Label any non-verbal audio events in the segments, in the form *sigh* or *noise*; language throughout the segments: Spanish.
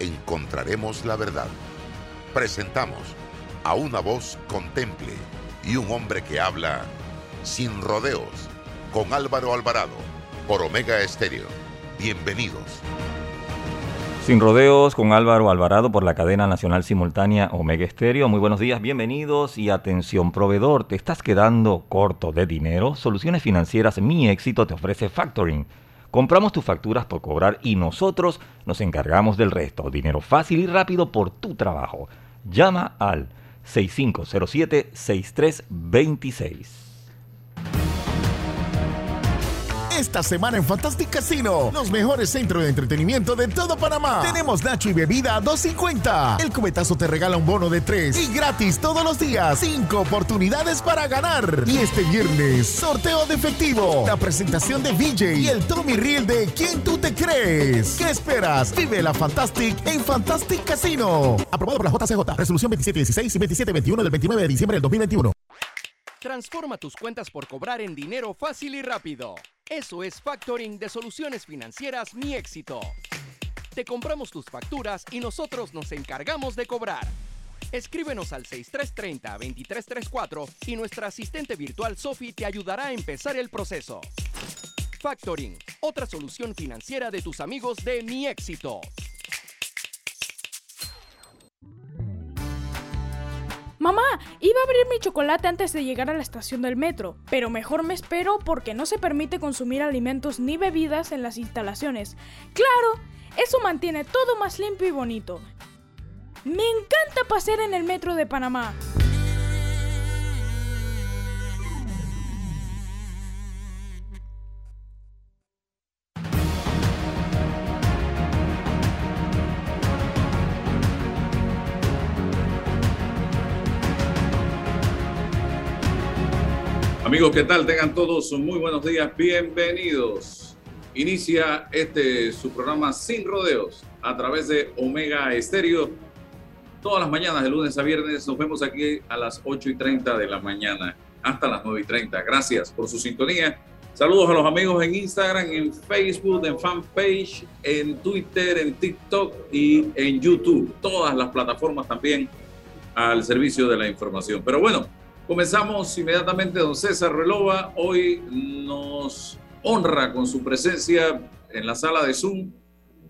encontraremos la verdad. Presentamos a una voz contemple y un hombre que habla sin rodeos con Álvaro Alvarado por Omega Estéreo. Bienvenidos. Sin rodeos con Álvaro Alvarado por la cadena nacional simultánea Omega Estéreo. Muy buenos días, bienvenidos y atención proveedor. ¿Te estás quedando corto de dinero? Soluciones Financieras Mi Éxito te ofrece factoring Compramos tus facturas por cobrar y nosotros nos encargamos del resto. Dinero fácil y rápido por tu trabajo. Llama al 6507-6326. Esta semana en Fantastic Casino. Los mejores centros de entretenimiento de todo Panamá. Tenemos Nacho y bebida a 2.50. El cubetazo te regala un bono de 3 y gratis todos los días. 5 oportunidades para ganar. Y este viernes, sorteo de efectivo. La presentación de VJ y el Tommy Reel de ¿Quién tú te crees? ¿Qué esperas? Vive la Fantastic en Fantastic Casino. Aprobado por la JCJ. Resolución 2716 y 2721 del 29 de diciembre del 2021. Transforma tus cuentas por cobrar en dinero fácil y rápido. Eso es factoring de soluciones financieras Mi Éxito. Te compramos tus facturas y nosotros nos encargamos de cobrar. Escríbenos al 6330-2334 y nuestra asistente virtual Sophie te ayudará a empezar el proceso. Factoring, otra solución financiera de tus amigos de Mi Éxito. Mamá, iba a abrir mi chocolate antes de llegar a la estación del metro, pero mejor me espero porque no se permite consumir alimentos ni bebidas en las instalaciones. Claro, eso mantiene todo más limpio y bonito. Me encanta pasear en el metro de Panamá. Amigos, ¿qué tal? Tengan todos muy buenos días, bienvenidos. Inicia este su programa Sin Rodeos a través de Omega Estéreo. Todas las mañanas, de lunes a viernes, nos vemos aquí a las 8 y 30 de la mañana hasta las 9 y 30. Gracias por su sintonía. Saludos a los amigos en Instagram, en Facebook, en fanpage, en Twitter, en TikTok y en YouTube. Todas las plataformas también al servicio de la información. Pero bueno, Comenzamos inmediatamente, don César Relova. Hoy nos honra con su presencia en la sala de Zoom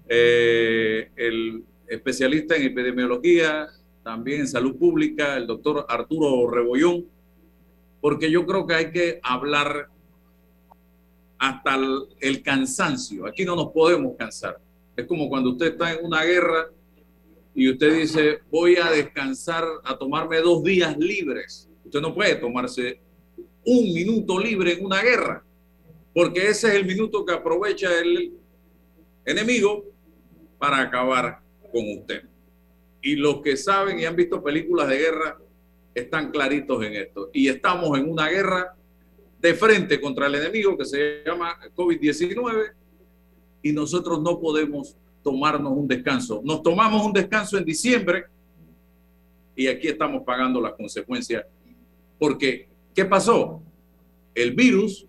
eh, el especialista en epidemiología, también en salud pública, el doctor Arturo Rebollón, porque yo creo que hay que hablar hasta el, el cansancio. Aquí no nos podemos cansar. Es como cuando usted está en una guerra y usted dice, voy a descansar, a tomarme dos días libres Usted no puede tomarse un minuto libre en una guerra, porque ese es el minuto que aprovecha el enemigo para acabar con usted. Y los que saben y han visto películas de guerra están claritos en esto. Y estamos en una guerra de frente contra el enemigo que se llama COVID-19 y nosotros no podemos tomarnos un descanso. Nos tomamos un descanso en diciembre y aquí estamos pagando las consecuencias porque, ¿qué pasó? El virus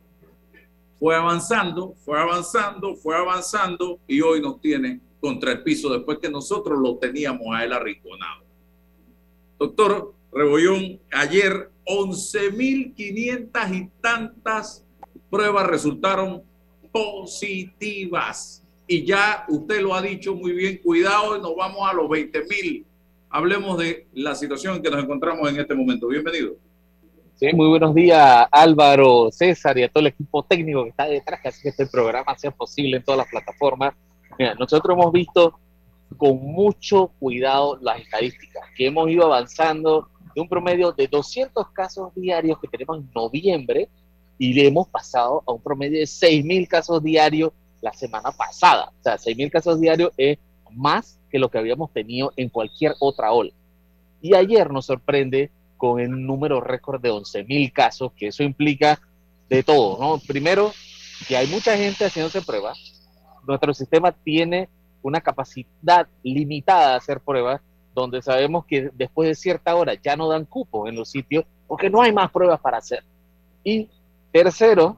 fue avanzando, fue avanzando, fue avanzando y hoy nos tiene contra el piso después que nosotros lo teníamos a él arrinconado. Doctor Rebollón, ayer 11.500 y tantas pruebas resultaron positivas. Y ya usted lo ha dicho muy bien, cuidado, nos vamos a los 20.000. Hablemos de la situación en que nos encontramos en este momento. Bienvenido. Sí, muy buenos días Álvaro, César y a todo el equipo técnico que está detrás, que hace que este programa sea posible en todas las plataformas. Mira, nosotros hemos visto con mucho cuidado las estadísticas, que hemos ido avanzando de un promedio de 200 casos diarios que tenemos en noviembre y le hemos pasado a un promedio de 6.000 casos diarios la semana pasada. O sea, 6.000 casos diarios es más que lo que habíamos tenido en cualquier otra ola. Y ayer nos sorprende con el número récord de 11.000 casos, que eso implica de todo, ¿no? Primero, que hay mucha gente haciéndose pruebas. Nuestro sistema tiene una capacidad limitada de hacer pruebas, donde sabemos que después de cierta hora ya no dan cupo en los sitios porque no hay más pruebas para hacer. Y tercero,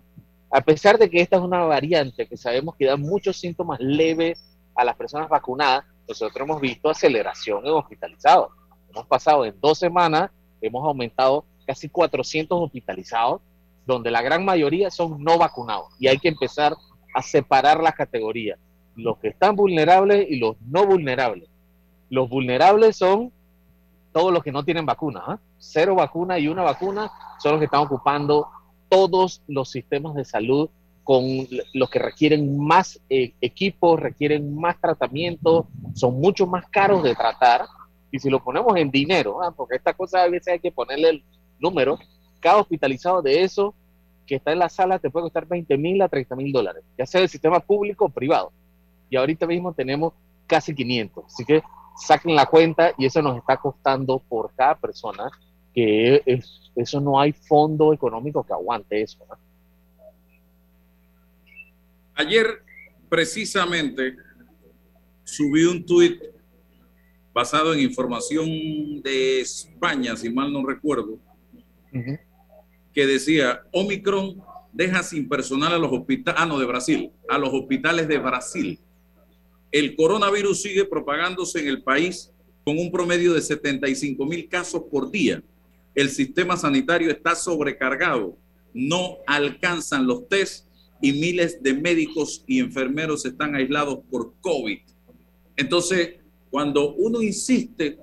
a pesar de que esta es una variante que sabemos que da muchos síntomas leves a las personas vacunadas, nosotros hemos visto aceleración en hospitalizados. Hemos pasado en dos semanas, hemos aumentado casi 400 hospitalizados, donde la gran mayoría son no vacunados. Y hay que empezar a separar las categorías, los que están vulnerables y los no vulnerables. Los vulnerables son todos los que no tienen vacuna. ¿eh? Cero vacuna y una vacuna son los que están ocupando todos los sistemas de salud con los que requieren más eh, equipos, requieren más tratamiento, son mucho más caros de tratar. Y si lo ponemos en dinero, ¿ah? porque esta cosa a veces hay que ponerle el número, cada hospitalizado de eso que está en la sala te puede costar 20 mil a 30 mil dólares, ya sea del sistema público o privado. Y ahorita mismo tenemos casi 500. Así que saquen la cuenta y eso nos está costando por cada persona, que eso no hay fondo económico que aguante eso. Ayer, precisamente, subí un tuit basado en información de España, si mal no recuerdo, que decía, Omicron deja sin personal a los hospitales, ah, no, de Brasil, a los hospitales de Brasil. El coronavirus sigue propagándose en el país con un promedio de 75 mil casos por día. El sistema sanitario está sobrecargado, no alcanzan los test y miles de médicos y enfermeros están aislados por COVID. Entonces, cuando uno insiste,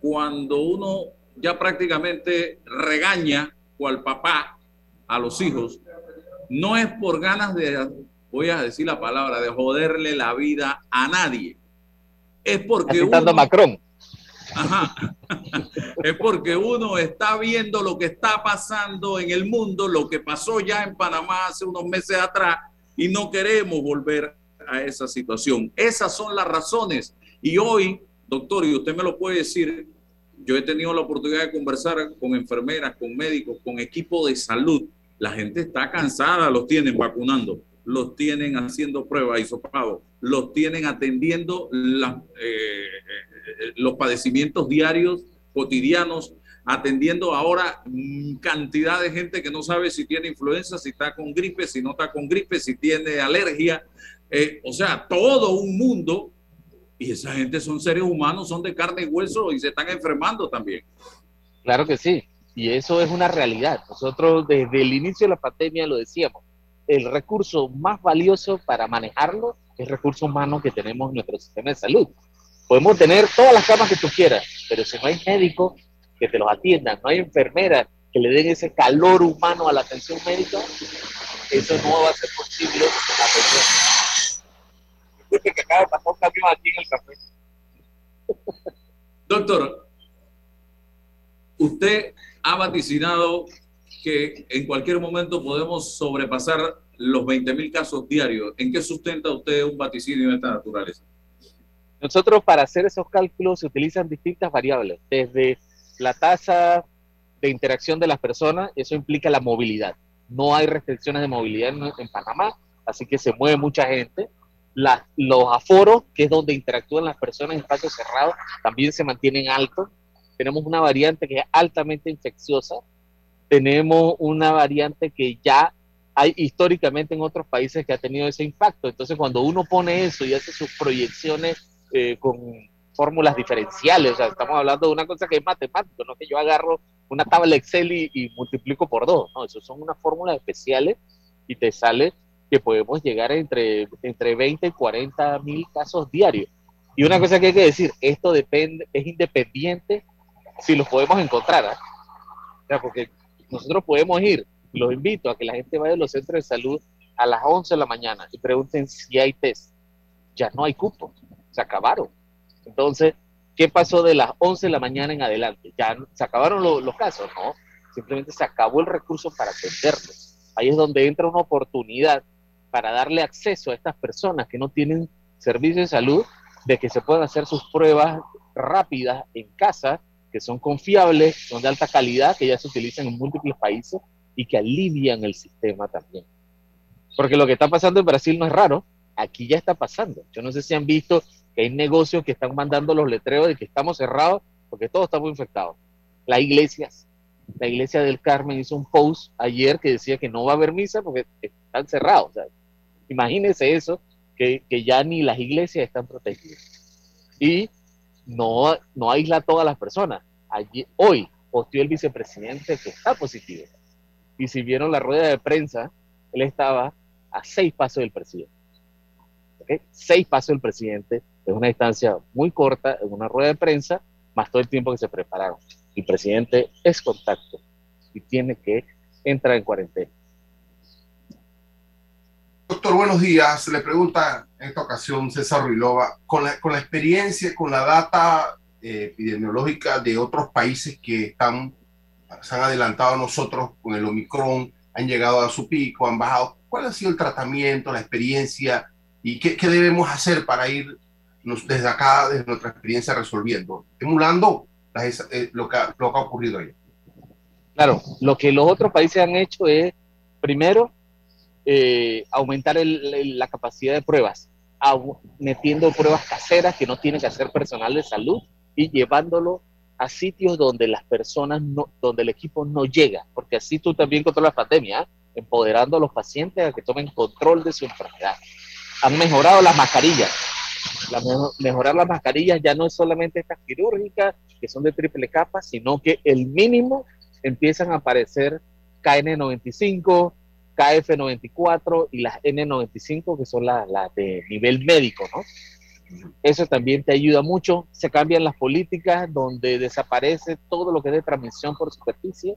cuando uno ya prácticamente regaña cual papá a los hijos, no es por ganas de, voy a decir la palabra, de joderle la vida a nadie. Es porque uno, Macron. Ajá, *laughs* es porque uno está viendo lo que está pasando en el mundo, lo que pasó ya en Panamá hace unos meses atrás y no queremos volver a esa situación. Esas son las razones. Y hoy, doctor, y usted me lo puede decir, yo he tenido la oportunidad de conversar con enfermeras, con médicos, con equipo de salud. La gente está cansada, los tienen vacunando, los tienen haciendo pruebas y sopados, los tienen atendiendo eh, eh, los padecimientos diarios, cotidianos, atendiendo ahora mm, cantidad de gente que no sabe si tiene influenza, si está con gripe, si no está con gripe, si tiene alergia. Eh, o sea, todo un mundo y esa gente son seres humanos, son de carne y hueso y se están enfermando también. Claro que sí, y eso es una realidad. Nosotros desde el inicio de la pandemia lo decíamos, el recurso más valioso para manejarlo es el recurso humano que tenemos en nuestro sistema de salud. Podemos tener todas las camas que tú quieras, pero si no hay médicos que te los atiendan, no hay enfermeras que le den ese calor humano a la atención médica, eso no va a ser posible. Que acaba de pasar un camión aquí en el café. Doctor, usted ha vaticinado que en cualquier momento podemos sobrepasar los 20 mil casos diarios. ¿En qué sustenta usted un vaticinio de esta naturaleza? Nosotros para hacer esos cálculos se utilizan distintas variables, desde la tasa de interacción de las personas, eso implica la movilidad. No hay restricciones de movilidad en, en Panamá, así que se mueve mucha gente los aforos, que es donde interactúan las personas en espacios cerrados, también se mantienen altos. Tenemos una variante que es altamente infecciosa. Tenemos una variante que ya hay históricamente en otros países que ha tenido ese impacto. Entonces, cuando uno pone eso y hace sus proyecciones eh, con fórmulas diferenciales, o sea, estamos hablando de una cosa que es matemático, no que yo agarro una tabla Excel y, y multiplico por dos, no, eso son unas fórmulas especiales y te sale que podemos llegar entre, entre 20 y 40 mil casos diarios. Y una cosa que hay que decir, esto depende, es independiente si los podemos encontrar. ¿ah? O sea, porque nosotros podemos ir, los invito a que la gente vaya a los centros de salud a las 11 de la mañana y pregunten si hay test. Ya no hay cupo, se acabaron. Entonces, ¿qué pasó de las 11 de la mañana en adelante? ¿Ya se acabaron los casos? No, simplemente se acabó el recurso para atenderlos. Ahí es donde entra una oportunidad para darle acceso a estas personas que no tienen servicio de salud de que se puedan hacer sus pruebas rápidas en casa, que son confiables, son de alta calidad, que ya se utilizan en múltiples países y que alivian el sistema también. Porque lo que está pasando en Brasil no es raro, aquí ya está pasando. Yo no sé si han visto que hay negocios que están mandando los letreros de que estamos cerrados porque todo está muy infectado. Las iglesias, la iglesia del Carmen hizo un post ayer que decía que no va a haber misa porque están cerrados. Imagínense eso, que, que, ya ni las iglesias están protegidas. Y no, no aísla a todas las personas. Hoy posteó el vicepresidente que está positivo. Y si vieron la rueda de prensa, él estaba a seis pasos del presidente. Seis pasos del presidente, es una distancia muy corta, en una rueda de prensa, más todo el tiempo que se prepararon. El presidente es contacto y tiene que entrar en cuarentena. Doctor, buenos días. Le pregunta en esta ocasión César Ruilova, con la, con la experiencia, con la data eh, epidemiológica de otros países que están, se han adelantado a nosotros con el Omicron, han llegado a su pico, han bajado. ¿Cuál ha sido el tratamiento, la experiencia y qué, qué debemos hacer para ir desde acá, desde nuestra experiencia, resolviendo, emulando eh, lo, que, lo que ha ocurrido ahí? Claro, lo que los otros países han hecho es, primero, eh, aumentar la capacidad de pruebas, metiendo pruebas caseras que no tiene que hacer personal de salud y llevándolo a sitios donde las personas, no, donde el equipo no llega, porque así tú también controlas la pandemia, empoderando a los pacientes a que tomen control de su enfermedad. Han mejorado las mascarillas. La, mejorar las mascarillas ya no es solamente estas quirúrgicas, que son de triple capa, sino que el mínimo empiezan a aparecer KN95, KF94 y las N95, que son las, de nivel médico, ¿no? Eso también te ayuda mucho. Se cambian las políticas donde desaparece todo lo que es de transmisión por superficie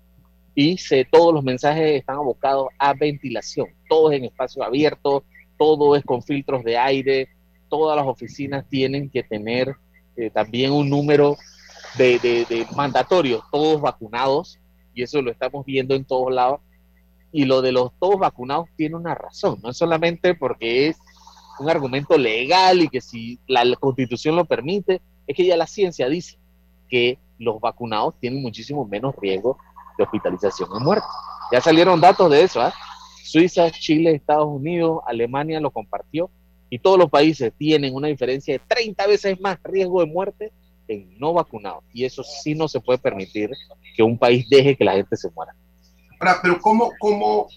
y se, todos los mensajes están abocados a ventilación. Todo es en espacio abierto, todo es con filtros de aire. Todas las oficinas tienen que tener eh, también un número de, de, de mandatorios, todos vacunados, y eso lo estamos viendo en todos lados y lo de los todos vacunados tiene una razón, no es solamente porque es un argumento legal y que si la, constitución lo permite, es que ya la ciencia dice que los vacunados tienen muchísimo menos riesgo de hospitalización y muerte. Ya salieron datos de eso, ¿ah? Suiza, Chile, Estados Unidos, Alemania lo compartió y todos los países tienen una diferencia de 30 veces más riesgo de muerte en no vacunados. Y eso sí no se puede permitir que un país deje que la gente se muera pero ¿cómo, cómo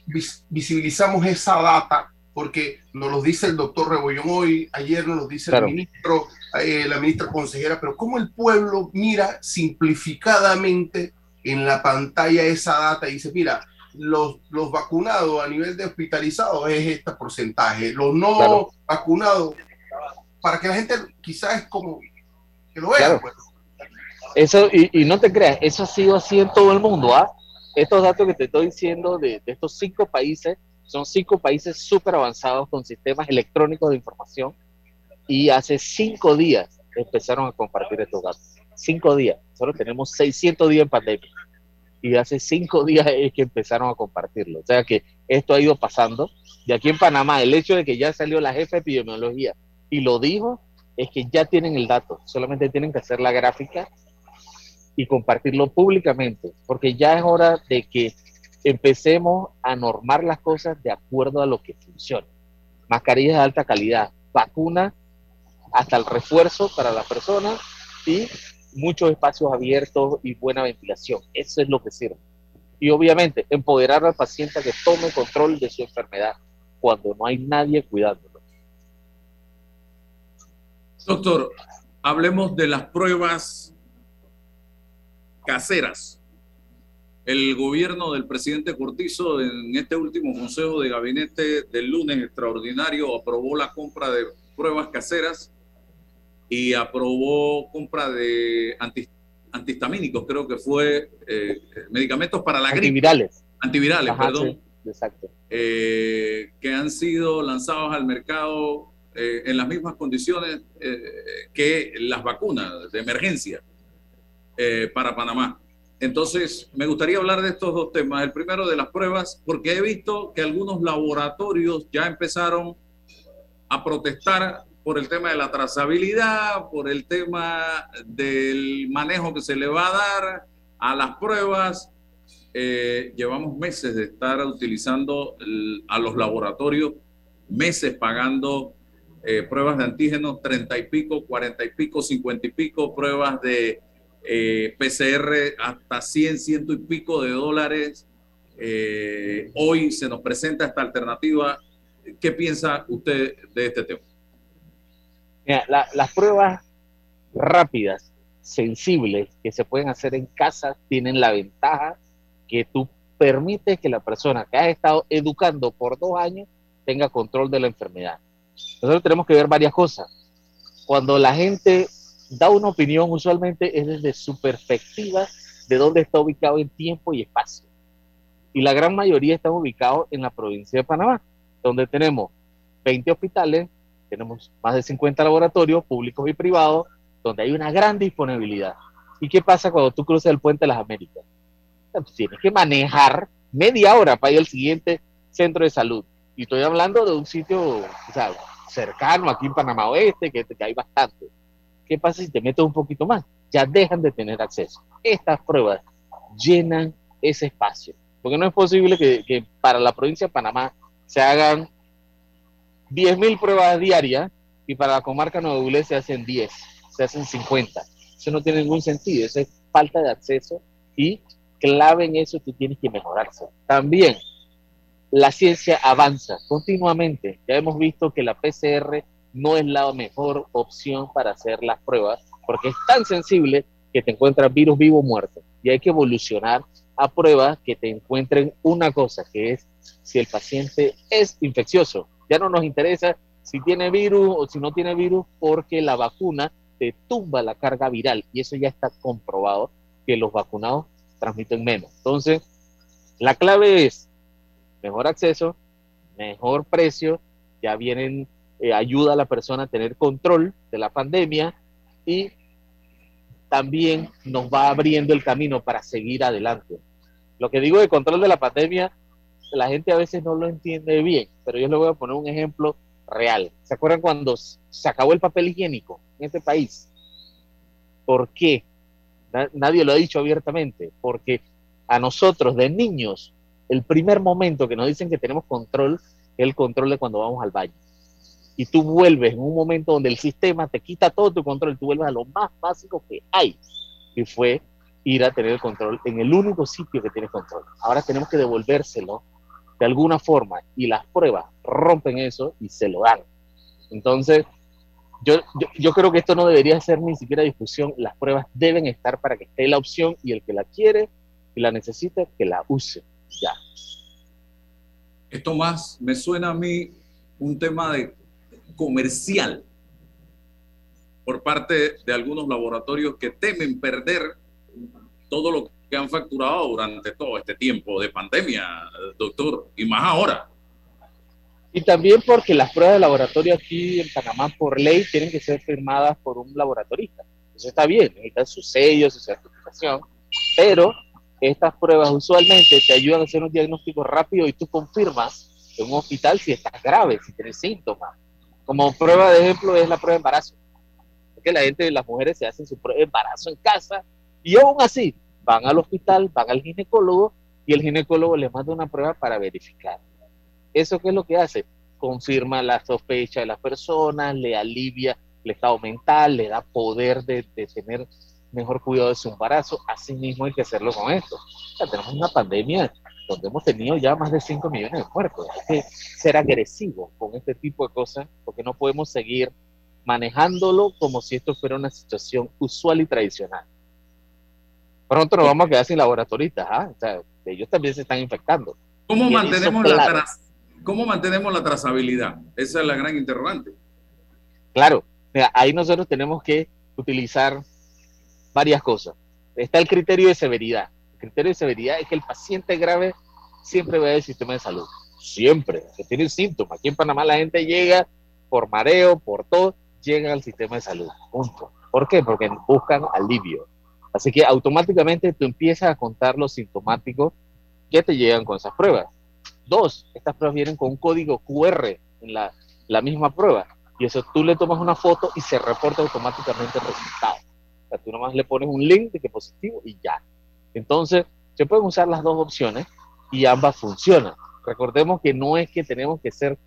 visibilizamos esa data? Porque nos lo dice el doctor Rebollón hoy, ayer nos lo dice el ministro, eh, la ministra consejera, pero ¿cómo el pueblo mira simplificadamente en la pantalla esa data y dice, mira, los, los vacunados a nivel de hospitalizados es este porcentaje, los no vacunados, para que la gente quizás es como que lo vea. Pues. Eso, y, y, no te creas, eso ha sido así en todo el mundo, ¿ah? Estos datos que te estoy diciendo de, estos cinco países son cinco países súper avanzados con sistemas electrónicos de información y hace cinco días empezaron a compartir estos datos. Cinco días. Nosotros tenemos 600 días en pandemia y hace cinco días es que empezaron a compartirlo. O sea que esto ha ido pasando. Y aquí en Panamá, el hecho de que ya salió la jefa de epidemiología y lo dijo, es que ya tienen el dato. Solamente tienen que hacer la gráfica y compartirlo públicamente, porque ya es hora de que empecemos a normar las cosas de acuerdo a lo que funciona. Mascarillas de alta calidad, vacuna hasta el refuerzo para la persona y muchos espacios abiertos y buena ventilación. Eso es lo que sirve. Y obviamente empoderar al paciente a que tome control de su enfermedad cuando no hay nadie cuidándolo. Doctor, hablemos de las pruebas caseras. El gobierno del presidente Cortizo en este último consejo de gabinete del lunes extraordinario aprobó la compra de pruebas caseras y aprobó compra de antihistamínicos, creo que fue eh, medicamentos para la gripe. Antivirales. Antivirales, perdón. exacto. Eh, que han sido lanzados al mercado eh, en las mismas condiciones que las vacunas de emergencia. Eh, para Panamá. Entonces, me gustaría hablar de estos dos temas. El primero de las pruebas, porque he visto que algunos laboratorios ya empezaron a protestar por el tema de la trazabilidad, por el tema del manejo que se le va a dar a las pruebas. Eh, llevamos meses de estar utilizando a los laboratorios, meses pagando eh, pruebas de antígenos, 30 y pico, 40 y pico, 50 y pico, pruebas de eh, PCR hasta 100, ciento y pico de dólares. hoy se nos presenta esta alternativa. ¿Qué piensa usted de este tema? las pruebas rápidas, sensibles, que se pueden hacer en casa, tienen la ventaja que tú permites que la persona que has estado educando por dos años tenga control de la enfermedad. Nosotros tenemos que ver varias cosas. Cuando la gente da una opinión, usualmente es desde su perspectiva de dónde está ubicado en tiempo y espacio. Y la gran mayoría están ubicados en la provincia de Panamá, donde tenemos 20 hospitales, tenemos más de 50 laboratorios públicos y privados donde hay una gran disponibilidad. ¿Y qué pasa cuando tú cruzas el puente de las Américas? Pues tienes que manejar media hora para ir al siguiente centro de salud. Y estoy hablando de un sitio cercano aquí en Panamá Oeste, que, hay bastante. ¿Qué pasa si te metes un poquito más? Ya dejan de tener acceso. Estas pruebas llenan ese espacio. Porque no es posible que, que para la provincia de Panamá se hagan 10.000 pruebas diarias y para la comarca Nueva se hacen 10, se hacen 50. Eso no tiene ningún sentido, eso es falta de acceso y clave en eso tú tienes que mejorarse. También la ciencia avanza continuamente. Ya hemos visto que la PCR no es la mejor opción para hacer las pruebas porque es tan sensible que te encuentras virus vivo o muerto. Y hay que evolucionar a pruebas que te encuentren una cosa, que es si el paciente es infeccioso. Ya no nos interesa si tiene virus o si no tiene virus porque la vacuna te tumba la carga viral y eso ya está comprobado que los vacunados transmiten menos. Entonces, la clave es mejor acceso, mejor precio, ya vienen, eh, ayuda a la persona a tener control de la pandemia y también nos va abriendo el camino para seguir adelante. Lo que digo de control de la pandemia la gente a veces no lo entiende bien, pero yo le voy a poner un ejemplo real. ¿Se acuerdan cuando se acabó el papel higiénico en este país? ¿Por qué? Nadie lo ha dicho abiertamente, porque a nosotros de niños, el primer momento que nos dicen que tenemos control es el control de cuando vamos al baño. Y tú vuelves en un momento donde el sistema te quita todo tu control, tú vuelves a lo más básico que hay, y fue ir a tener el control en el único sitio que tienes control. Ahora tenemos que devolvérselo de alguna forma y las pruebas rompen eso y se lo dan. Entonces, yo, yo, creo que esto no debería ser ni siquiera discusión. Las pruebas deben estar para que esté la opción y el que la quiere y la necesite, que la use. Ya. Esto más me suena a mí un tema de comercial por parte de algunos laboratorios que temen perder todo lo que han facturado durante todo este tiempo de pandemia, doctor, y más ahora. Y también porque las pruebas de laboratorio aquí en Panamá por ley tienen que ser firmadas por un laboratorista. Eso está bien, necesitan su sello, su certificación, pero estas pruebas usualmente te ayudan a hacer un diagnóstico rápido y tú confirmas en un hospital si estás grave, si tienes síntomas. Como prueba de ejemplo es la prueba de embarazo. Que la gente, las mujeres se hacen su prueba de embarazo en casa y aún así van al hospital, van al ginecólogo y el ginecólogo le manda una prueba para verificar. ¿Eso qué es lo que hace? Confirma la sospecha de la persona, le alivia el estado mental, le da poder de, tener mejor cuidado de su embarazo. Así mismo hay que hacerlo con esto. tenemos una pandemia donde hemos tenido ya más de 5 millones de muertos. Hay que ser agresivo con este tipo de cosas porque no podemos seguir manejándolo como si esto fuera una situación usual y tradicional pronto nos vamos a quedar sin laboratoristas. ¿ah? O sea, ellos también se están infectando. ¿Cómo mantenemos, la ¿Cómo mantenemos la trazabilidad? Esa es la gran interrogante. Claro, ahí nosotros tenemos que utilizar varias cosas. Está el criterio de severidad. Criterio de severidad es que el paciente grave siempre va al sistema de salud. Siempre, que tiene síntomas. Aquí en Panamá la gente llega por mareo, por todo, llega al sistema de salud. Punto. ¿Por qué? Porque buscan alivio. Así que automáticamente tú empiezas a contar los sintomáticos que te llegan con esas pruebas. Dos, estas pruebas vienen con un código QR en la, misma prueba. y eso tú le tomas una foto y se reporta automáticamente el resultado. O sea, tú nomás le pones un link de que positivo y ya. Entonces, se pueden usar las dos opciones y ambas funcionan. Recordemos que no es que tenemos que ser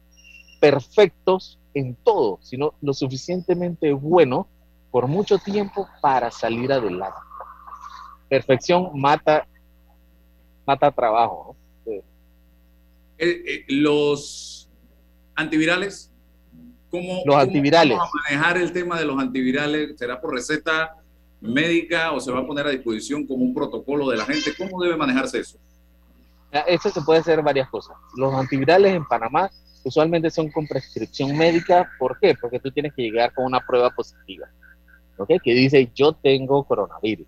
perfectos en todo, sino lo suficientemente bueno por mucho tiempo para salir adelante. Perfección mata, mata trabajo. Eh, eh, los antivirales, ¿cómo, los antivirales. vamos a manejar el tema de los antivirales? ¿Será por receta médica o se va a poner a disposición como un protocolo de la gente? ¿Cómo debe manejarse eso? Eso se puede hacer varias cosas. Los antivirales en Panamá usualmente son con prescripción médica. ¿Por qué? Porque tú tienes que llegar con una prueba positiva, ¿ok? Que dice, yo tengo coronavirus.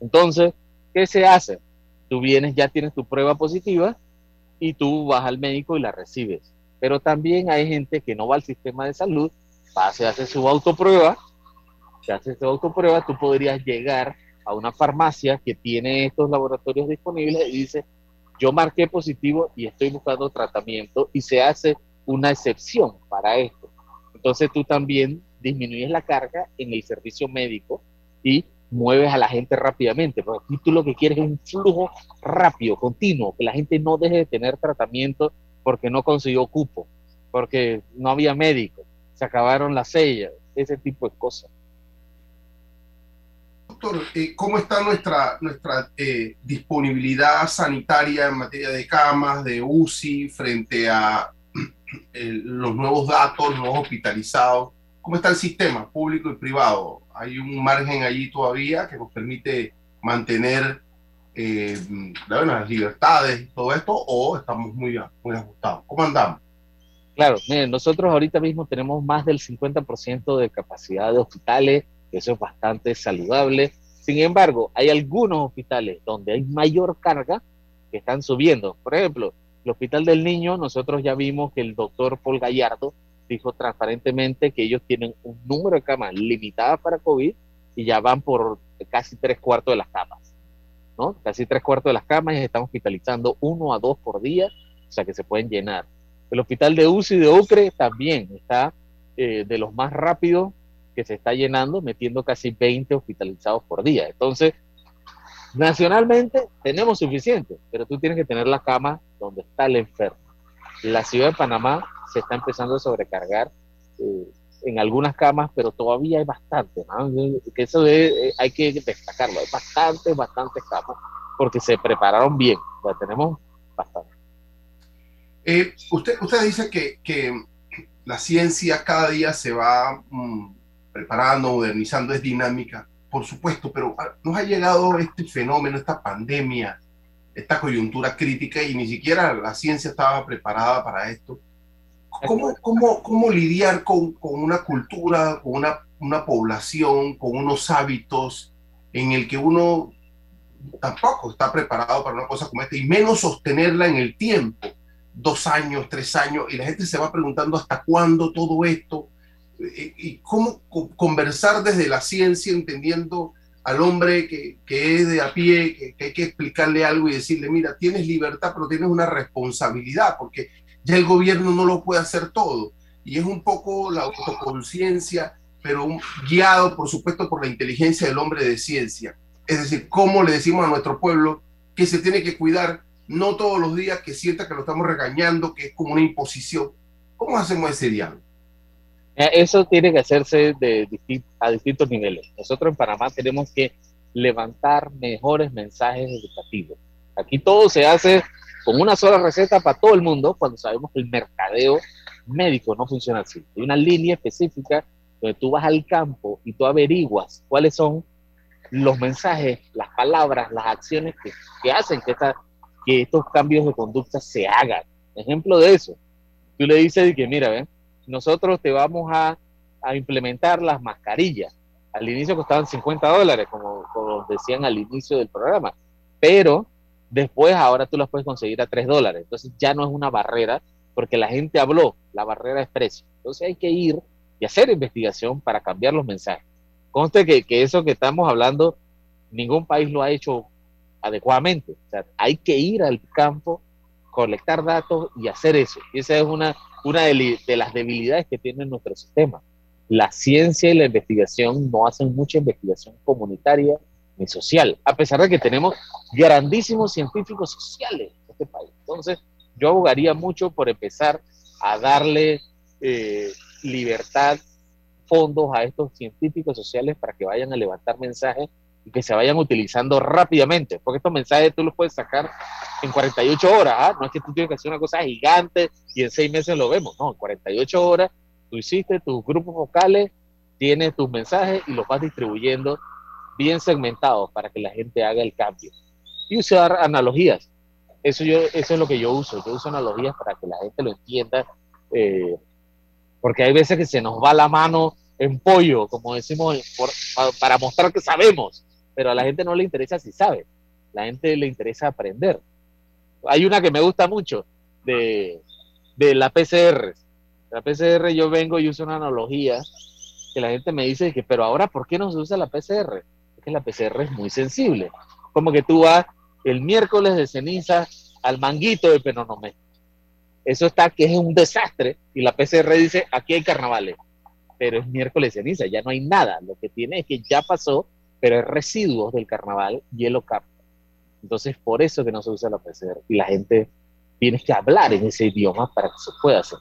Entonces, ¿qué se hace? Tú vienes, ya tienes tu prueba positiva y tú vas al médico y la recibes. Pero también hay gente que no va al sistema de salud, va, se hace su autoprueba, se hace su autoprueba, tú podrías llegar a una farmacia que tiene estos laboratorios disponibles y dice, yo marqué positivo y estoy buscando tratamiento y se hace una excepción para esto. Entonces tú también disminuyes la carga en el servicio médico y mueves a la gente rápidamente, porque aquí tú lo que quieres es un flujo rápido, continuo, que la gente no deje de tener tratamiento porque no consiguió cupo, porque no había médico, se acabaron las sellas, ese tipo de cosas. Doctor, eh, ¿cómo está nuestra, nuestra eh, disponibilidad sanitaria en materia de camas, de UCI, frente a eh, los nuevos datos, nuevos hospitalizados? ¿Cómo está el sistema público y privado? ¿Hay un margen allí todavía que nos permite mantener las libertades y todo esto o estamos muy, muy ajustados? ¿Cómo andamos? Claro, miren, nosotros ahorita mismo tenemos más del 50% de capacidad de hospitales, eso es bastante saludable. Sin embargo, hay algunos hospitales donde hay mayor carga que están subiendo. Por ejemplo, el Hospital del Niño, nosotros ya vimos que el doctor Paul Gallardo dijo transparentemente que ellos tienen un número de camas limitadas para COVID y ya van por casi tres cuartos de las camas, ¿no? Casi tres cuartos de las camas y están hospitalizando uno a dos por día, o sea que se pueden llenar. El hospital de UCI de Ucre también está eh, de los más rápidos que se está llenando, metiendo casi 20 hospitalizados por día. Entonces, nacionalmente tenemos suficiente, pero tú tienes que tener la cama donde está el enfermo. La ciudad de Panamá se está empezando a sobrecargar eh, en algunas camas, pero todavía hay bastante. Que eso eh, hay que destacarlo. Hay bastantes, bastantes camas, porque se prepararon bien. O tenemos bastante. Eh, usted, usted dice que, que, la ciencia cada día se va mm, preparando, modernizando, es dinámica, por supuesto, pero ah, nos ha llegado este fenómeno, esta pandemia, esta coyuntura crítica y ni siquiera la ciencia estaba preparada para esto. ¿Cómo, cómo, cómo lidiar con, con, una cultura, con una, una población, con unos hábitos en el que uno tampoco está preparado para una cosa como esta y menos sostenerla en el tiempo, dos años, tres años, y la gente se va preguntando hasta cuándo todo esto, y cómo conversar desde la ciencia, entendiendo al hombre que, que es de a pie, que, hay que explicarle algo y decirle, mira, tienes libertad, pero tienes una responsabilidad, porque ya el gobierno no lo puede hacer todo. Y es un poco la autoconciencia, pero guiado, por supuesto, por la inteligencia del hombre de ciencia. Es decir, cómo le decimos a nuestro pueblo que se tiene que cuidar, no todos los días que sienta que lo estamos regañando, que es como una imposición. ¿Cómo hacemos ese diálogo? Eh, eso tiene que hacerse de, a distintos niveles. Nosotros en Panamá tenemos que levantar mejores mensajes educativos. Aquí todo se hace con una sola receta para todo el mundo cuando sabemos que el mercadeo médico no funciona así. Hay una línea específica donde tú vas al campo y tú averiguas cuáles son los mensajes, las palabras, las acciones que, hacen que, esta, que estos cambios de conducta se hagan. Ejemplo de eso, tú le dices que mira, ven, nosotros te vamos a, implementar las mascarillas. Al inicio costaban 50 dólares, como, decían al inicio del programa, pero después ahora tú las puedes conseguir a 3 dólares. Entonces ya no es una barrera, porque la gente habló, la barrera es precio. Entonces hay que ir y hacer investigación para cambiar los mensajes. Conste que, eso que estamos hablando, ningún país lo ha hecho adecuadamente. Hay que ir al campo colectar datos y hacer eso. Y esa es una, una de, las debilidades que tiene nuestro sistema. La ciencia y la investigación no hacen mucha investigación comunitaria ni social, a pesar de que tenemos grandísimos científicos sociales en este país. Entonces, yo abogaría mucho por empezar a darle eh, libertad, fondos a estos científicos sociales para que vayan a levantar mensajes y que se vayan utilizando rápidamente, porque estos mensajes tú los puedes sacar en 48 horas, ¿ah? no es que tú tienes que hacer una cosa gigante y en seis meses lo vemos, no, en 48 horas tú hiciste tus grupos vocales, tienes tus mensajes y los vas distribuyendo bien segmentados para que la gente haga el cambio. Y usar analogías. Eso, yo, eso es lo que yo uso. Yo uso analogías para que la gente lo entienda. Eh, porque hay veces que se nos va la mano en pollo, como decimos, para mostrar que sabemos. Pero a la gente no le interesa si sabe. La gente le interesa aprender. Hay una que me gusta mucho de, de la PCR. La PCR yo vengo y uso una analogía que la gente me dice que, pero ahora, ¿por qué no se usa la PCR? que la PCR es muy sensible. Como que tú vas el miércoles de ceniza al manguito de Penonomé. Eso está que es un desastre y la PCR dice, aquí hay carnavales, pero es miércoles de ceniza, ya no hay nada. Lo que tiene es que ya pasó, pero hay residuos del carnaval y él lo capta. Entonces, por eso que no se usa la PCR y la gente tiene que hablar en ese idioma para que se pueda hacer.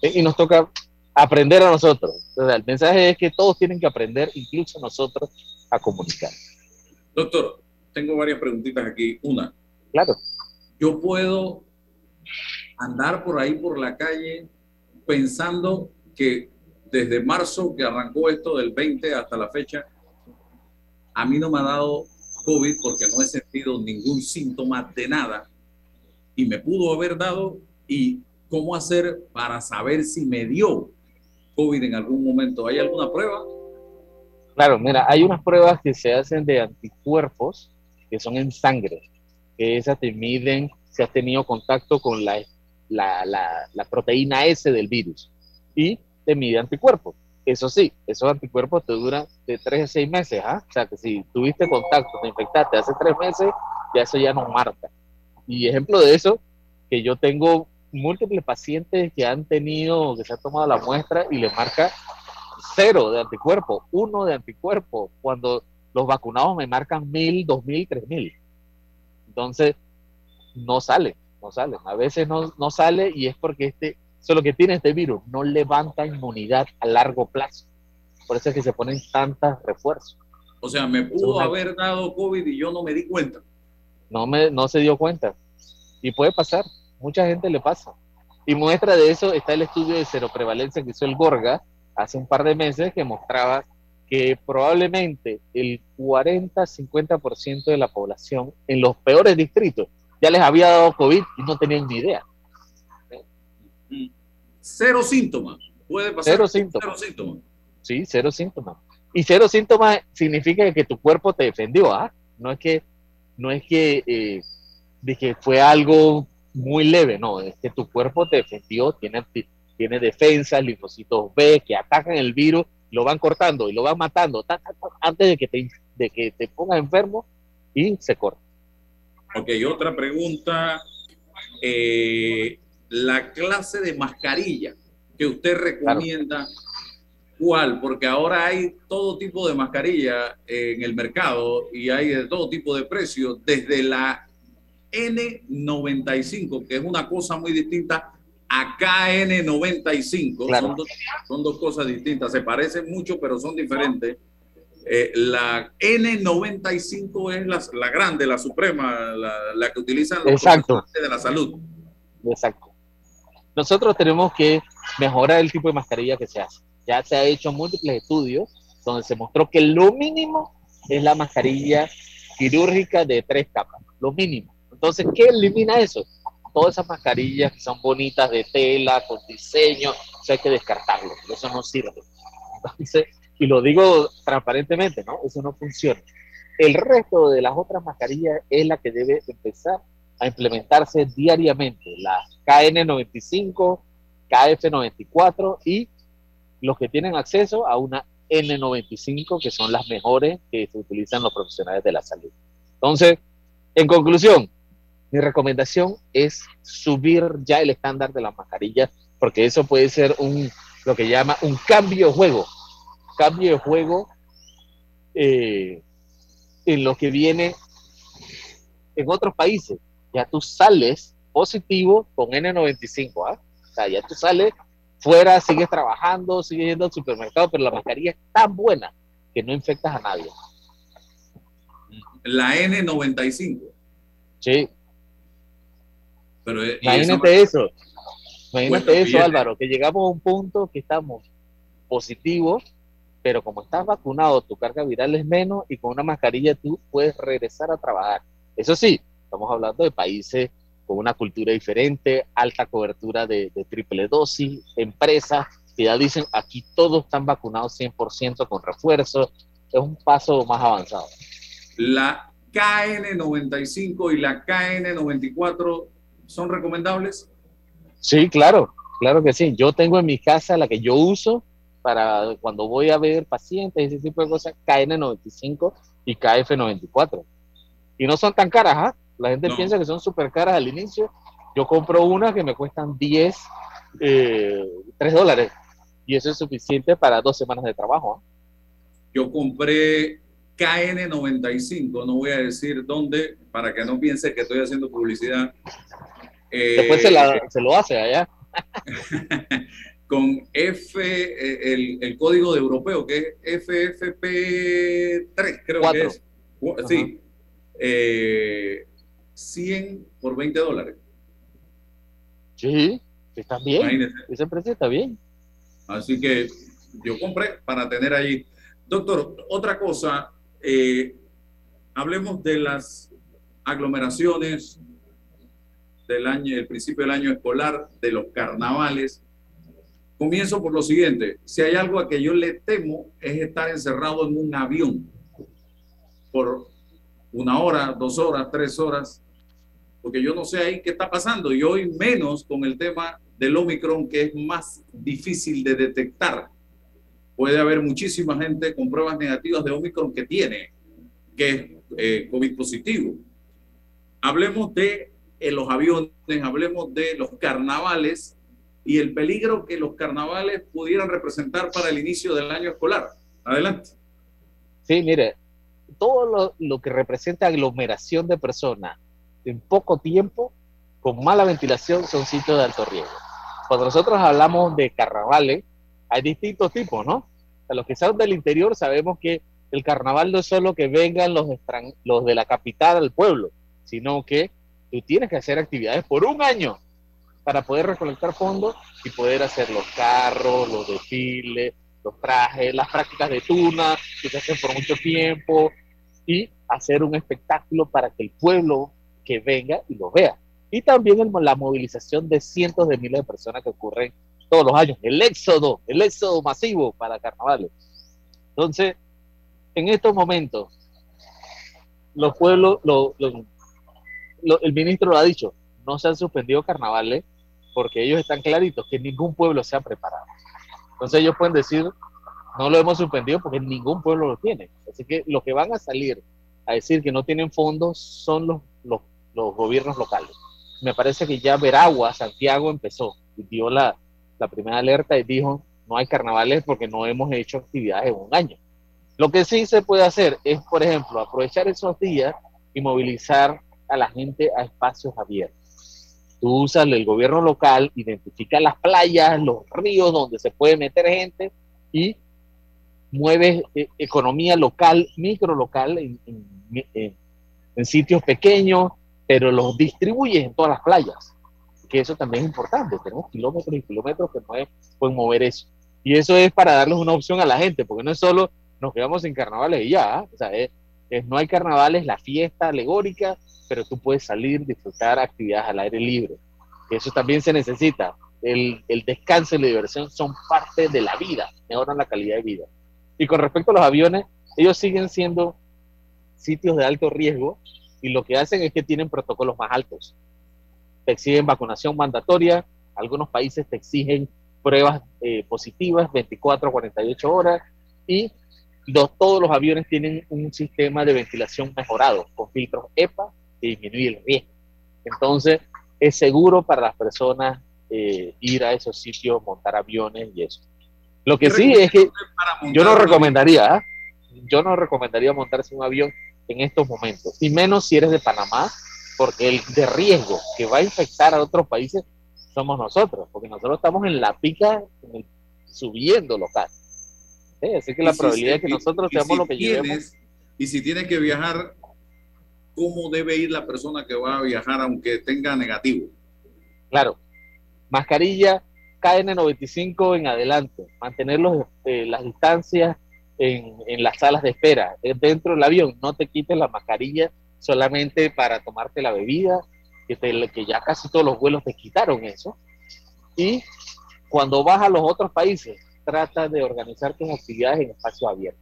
Y nos toca aprender a nosotros. el mensaje es que todos tienen que aprender, incluso nosotros, a comunicar. Doctor, tengo varias preguntitas aquí. Una. Claro. Yo puedo andar por ahí por la calle pensando que desde marzo que arrancó esto del 20 hasta la fecha, a mí no me ha dado COVID porque no he sentido ningún síntoma de nada y me pudo haber dado y cómo hacer para saber si me dio COVID en algún momento. ¿Hay alguna prueba? Claro, mira, hay unas pruebas que se hacen de anticuerpos que son en sangre, que esas te miden si has tenido contacto con la, proteína S del virus y te mide anticuerpos. Eso sí, esos anticuerpos te duran de 3 a 6 meses, ¿ah? O sea, que si tuviste contacto, te infectaste hace 3 meses, ya eso ya no marca. Y ejemplo de eso, que yo tengo múltiples pacientes que han tenido, que se han tomado la muestra y le marca cero de anticuerpo, uno de anticuerpo, cuando los vacunados me marcan mil, dos mil, tres mil. Entonces, no sale, no sale. A veces no, no sale y es porque este, eso lo que tiene este virus, no levanta inmunidad a largo plazo. Por eso es que se ponen tantas refuerzos. O sea, me pudo haber dado COVID y yo no me di cuenta. No, me, no se dio cuenta. Y puede pasar mucha gente le pasa. Y muestra de eso está el estudio de seroprevalencia que hizo el Gorga hace un par de meses que mostraba que probablemente el 40-50% de la población en los peores distritos ya les había dado COVID y no tenían ni idea. Cero síntomas. Puede pasar. Cero síntomas. Sí, cero síntomas. Y cero síntomas significa que tu cuerpo te defendió, ¿ah? No es que, no es que, eh, de que fue algo muy leve, no, es que tu cuerpo te defendió, tiene, tiene defensas, linfocitos B que atacan el virus, lo van cortando y lo van matando antes de que te, de que te pongas enfermo y se corta. Ok, otra pregunta. Eh, la clase de mascarilla que usted recomienda, ¿cuál? Porque ahora hay todo tipo de mascarilla en el mercado y hay de todo tipo de precios, desde la N95, que es una cosa muy distinta a KN95. Son, dos, cosas distintas. Se parecen mucho, pero son diferentes. Eh, la N95 es la, la grande, la suprema, la, que utilizan los Exacto. de la salud. Exacto. Nosotros tenemos que mejorar el tipo de mascarilla que se hace. Ya se ha hecho múltiples estudios donde se mostró que lo mínimo es la mascarilla quirúrgica de tres capas, lo mínimo. Entonces, ¿qué elimina eso? Todas esas mascarillas que son bonitas de tela, con diseño, eso hay que descartarlo, eso no sirve. y lo digo transparentemente, ¿no? Eso no funciona. El resto de las otras mascarillas es la que debe empezar a implementarse diariamente, las KN95, KF94 y los que tienen acceso a una N95, que son las mejores que se utilizan los profesionales de la salud. Entonces, en conclusión, mi recomendación es subir ya el estándar de las mascarillas, porque eso puede ser un, lo que llama un cambio de juego. Cambio de juego eh, en lo que viene en otros países. Ya tú sales positivo con N95, ¿ah? O sea, ya tú sales fuera, sigues trabajando, sigues yendo al supermercado, pero la mascarilla es tan buena que no infectas a nadie. La N95. Sí. Pero, eh, Imagínate eso. Imagínate eso, Álvaro, que llegamos a un punto que estamos positivos, pero como estás vacunado, tu carga viral es menos y con una mascarilla tú puedes regresar a trabajar. Eso sí, estamos hablando de países con una cultura diferente, alta cobertura de, triple dosis, empresas que ya dicen aquí todos están vacunados 100% con refuerzo, es un paso más avanzado. La KN95 y la KN94 son recomendables? Sí, claro, claro que sí. Yo tengo en mi casa la que yo uso para cuando voy a ver pacientes, ese tipo de cosas, KN95 y KF94. Y no son tan caras, ¿ah? La gente piensa que son súper caras al inicio. Yo compro una que me cuestan 10, eh, 3 dólares. Y eso es suficiente para dos semanas de trabajo. ¿ah? Yo compré KN95, no voy a decir dónde, para que no piense que estoy haciendo publicidad. Después se, la, eh, se, lo hace allá. *laughs* con F, eh, el, el, código de europeo, que es FFP3, creo que es. Sí. Eh, 100 por 20 dólares. Sí, está bien. Ese precio está bien. Así que yo compré para tener ahí. Doctor, otra cosa, eh, hablemos de las aglomeraciones del año, el principio del año escolar, de los carnavales. Comienzo por lo siguiente, si hay algo a que yo le temo es estar encerrado en un avión por una hora, dos horas, tres horas, porque yo no sé ahí qué está pasando y hoy menos con el tema del Omicron que es más difícil de detectar. Puede haber muchísima gente con pruebas negativas de Omicron que tiene, que es eh, COVID positivo. Hablemos de eh, los aviones, hablemos de los carnavales y el peligro que los carnavales pudieran representar para el inicio del año escolar. Adelante. Sí, mire, todo lo, lo que representa aglomeración de personas en poco tiempo, con mala ventilación, son sitios de alto riesgo. Cuando nosotros hablamos de carnavales, hay distintos tipos, ¿no? A los que son del interior sabemos que el carnaval no es solo que vengan los, los de la capital al pueblo, sino que tú tienes que hacer actividades por un año para poder recolectar fondos y poder hacer los carros, los desfiles, los trajes, las prácticas de tuna que se hacen por mucho tiempo y hacer un espectáculo para que el pueblo que venga y lo vea. Y también la movilización de cientos de miles de personas que ocurren todos los años, el éxodo, el éxodo masivo para carnavales. Entonces, en estos momentos, los pueblos, el ministro lo ha dicho, no se han suspendido carnavales porque ellos están claritos que ningún pueblo se ha preparado. Entonces ellos pueden decir, no lo hemos suspendido porque ningún pueblo lo tiene. Así que los que van a salir a decir que no tienen fondos son los, los los gobiernos locales. Me parece que ya Veragua, Santiago, empezó y dio la, primera alerta y dijo, no hay carnavales porque no hemos hecho actividades en un año. Lo que sí se puede hacer es, por ejemplo, aprovechar esos días y movilizar a la gente a espacios abiertos. Tú usas el gobierno local, identifica las playas, los ríos donde se puede meter gente y mueves eh, economía local, micro local en sitios pequeños, pero los distribuyes en todas las playas, que eso también es importante. Tenemos kilómetros y kilómetros que pueden mover eso. Y eso es para darles una opción a la gente, porque no es solo nos quedamos en carnavales y ya, ¿ah? o sea, es, no hay carnavales, la fiesta alegórica, pero tú puedes salir, disfrutar actividades al aire libre. Eso también se necesita. El, el descanso y la diversión son parte de la vida, mejoran la calidad de vida. Y con respecto a los aviones, ellos siguen siendo sitios de alto riesgo, y lo que hacen es que tienen protocolos más altos. Te exigen vacunación mandatoria, algunos países te exigen pruebas eh, positivas 24 a 48 horas y todos los aviones tienen un sistema de ventilación mejorado con filtros EPA que disminuye el riesgo. Entonces, es seguro para las personas eh, ir a esos sitios, montar aviones y eso. Lo que sí es que yo no recomendaría, ¿ah? yo no recomendaría montarse un avión en estos momentos, y menos si eres de Panamá, porque el de riesgo que va a infectar a otros países somos nosotros, porque nosotros estamos en la pica subiendo local. Así que la probabilidad de que nosotros seamos lo que llevemos. Y si tienes que viajar, ¿cómo debe ir la persona que va a viajar aunque tenga negativo? Claro, mascarilla KN95 en adelante, mantener eh, las distancias en, en, las salas de espera, dentro del avión, no te quites la mascarilla solamente para tomarte la bebida, que, que ya casi todos los vuelos te quitaron eso. Y cuando vas a los otros países, trata de organizar tus actividades en espacio abierto.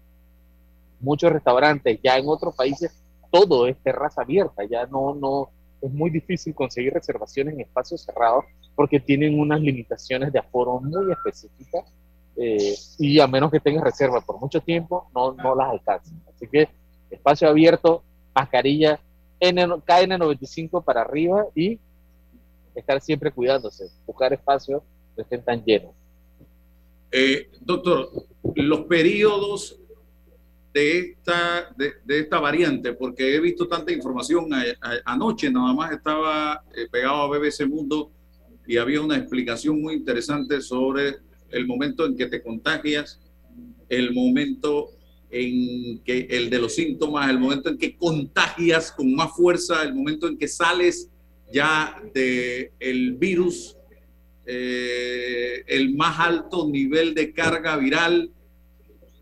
Muchos restaurantes, ya en otros países, todo es terraza abierta, ya no, no, es muy difícil conseguir reservaciones en espacios cerrados porque tienen unas limitaciones de aforo muy específicas eh, y a menos que tengas reserva por mucho tiempo, no, no las alcanzas. Así que espacio abierto, mascarilla KN95 para arriba y estar siempre cuidándose, buscar espacios que estén tan llenos. Eh, doctor, los periodos de esta, de, esta variante, porque he visto tanta información. anoche nada más estaba eh, pegado a BBC Mundo y había una explicación muy interesante sobre el momento en que te contagias, el momento en que el de los síntomas, el momento en que contagias con más fuerza, el momento en que sales ya del el virus, eh, el más alto nivel de carga viral.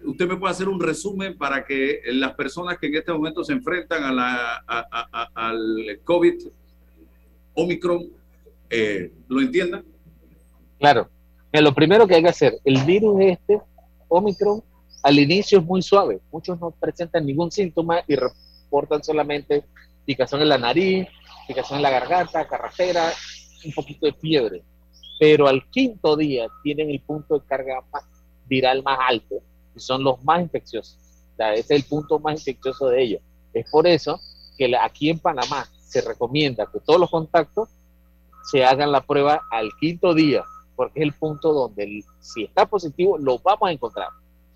¿Usted me puede hacer un resumen para que las personas que en este momento se enfrentan a la, al COVID, Omicron, eh, lo entiendan? Claro. Lo primero que hay que hacer, el virus este, Omicron, al inicio es muy suave. Muchos no presentan ningún síntoma y reportan solamente picazón en la nariz, picazón en la garganta, carretera, un poquito de fiebre. Pero al quinto día tienen el punto de carga viral más alto y son los más infecciosos. O es el punto más infeccioso de ellos. Es por eso que aquí en Panamá se recomienda que todos los contactos se hagan la prueba al quinto día, porque es el punto donde si está positivo lo vamos a encontrar.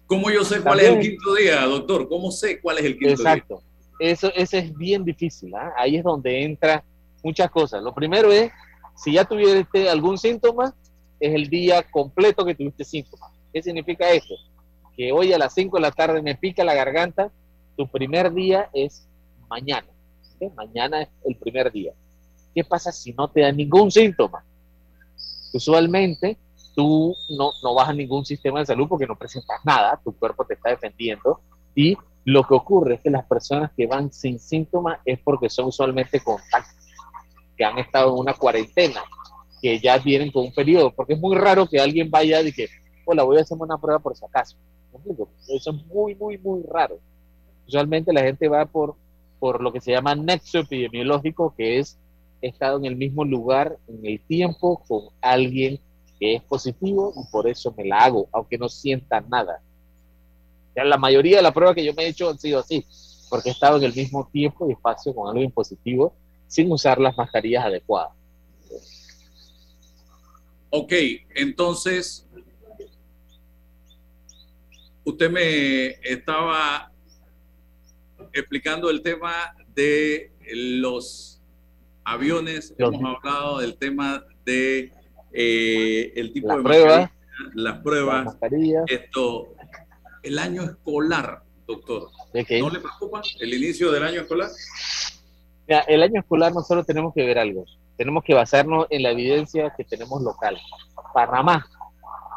¿Cómo yo sé cuál es el quinto día, doctor? ¿Cómo sé cuál es el quinto día? Exacto. Eso, eso es bien difícil. ¿ah? Ahí es donde entra muchas cosas. Lo primero es, si ya tuviste algún síntoma, es el día completo que tuviste síntomas. ¿Qué significa eso? Que hoy a las 5 de la tarde me pica la garganta, tu primer día es mañana. Mañana es el primer día. ¿Qué pasa si no te da ningún síntoma? Usualmente tú no, no vas a ningún sistema de salud porque no presentas nada, tu cuerpo te está defendiendo y lo que ocurre es que las personas que van sin síntomas es porque son usualmente contactos, que han estado en una cuarentena, que ya vienen con un periodo, porque es muy raro que alguien vaya y que, hola, voy a hacer una prueba por si acaso. Eso es muy, muy, muy raro. Usualmente la gente va por, por lo que se llama nexo epidemiológico, que es estado en el mismo lugar en el tiempo con alguien que es positivo y por eso me la hago, aunque no sienta nada. Ya la mayoría de las pruebas que yo me he hecho han sido así, porque he estado en el mismo tiempo y espacio con alguien positivo sin usar las mascarillas adecuadas. Ok, entonces, usted me estaba explicando el tema de los aviones, hemos hablado del tema de eh, el tipo de prueba, las pruebas, esto, el año escolar, doctor. ¿No le preocupa el inicio del año escolar? el año escolar nosotros tenemos que ver algo. Tenemos que basarnos en la evidencia que tenemos local. Panamá.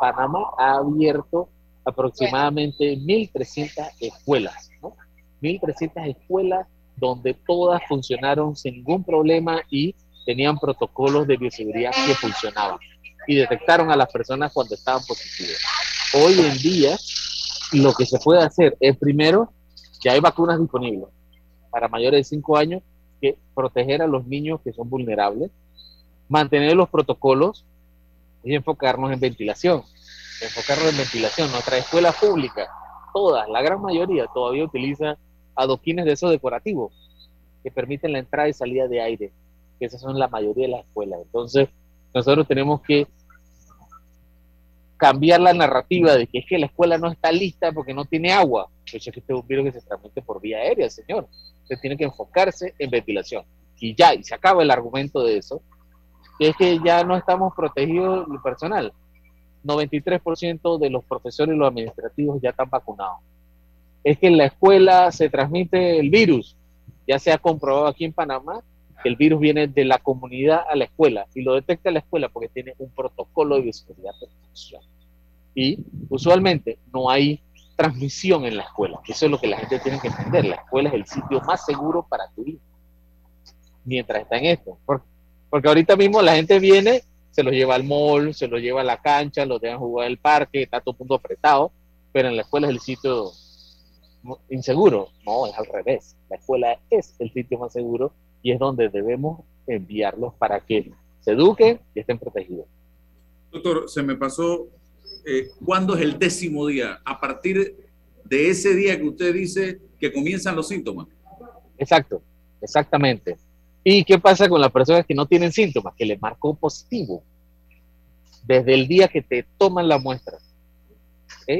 Panamá ha abierto aproximadamente 1.300 escuelas, ¿no? 1.300 escuelas donde todas funcionaron sin ningún problema y tenían protocolos de bioseguridad que funcionaban y detectaron a las personas cuando estaban positivas. Hoy en día, lo que se puede hacer es primero, ya hay vacunas disponibles para mayores de 5 años, que proteger a los niños que son vulnerables, mantener los protocolos y enfocarnos en ventilación. Enfocarnos en ventilación. Nuestra escuela pública, todas, la gran mayoría, todavía utiliza adoquines de esos decorativos que permiten la entrada y salida de aire que esas son la mayoría de las escuelas. Entonces, nosotros tenemos que cambiar la narrativa de que es que la escuela no está lista porque no tiene agua. Pues es que este es un virus que se transmite por vía aérea, señor. Usted tiene que enfocarse en ventilación. Y ya, y se acaba el argumento de eso, es que ya no estamos protegidos el personal. 93% de los profesores y los administrativos ya están vacunados. Es que en la escuela se transmite el virus. Ya se ha comprobado aquí en Panamá que el virus viene de la comunidad a la escuela y lo detecta la escuela porque tiene un protocolo de bioseguridad Y usualmente no hay transmisión en la escuela. Eso es lo que la gente tiene que entender. La escuela es el sitio más seguro para tu hijo mientras está en esto. Porque ahorita mismo la gente viene, se lo lleva al mall, se lo lleva a la cancha, lo dejan jugar el parque, está todo el mundo apretado, pero en la escuela es el sitio inseguro. No, es al revés. La escuela es el sitio más seguro y es donde debemos enviarlos para que se eduquen y estén protegidos. Doctor, se me pasó, eh, ¿cuándo es el décimo día? A partir de ese día que usted dice que comienzan los síntomas. Exacto, exactamente. ¿Y qué pasa con las personas que no tienen síntomas? Que le marcó positivo desde el día que te toman la muestra.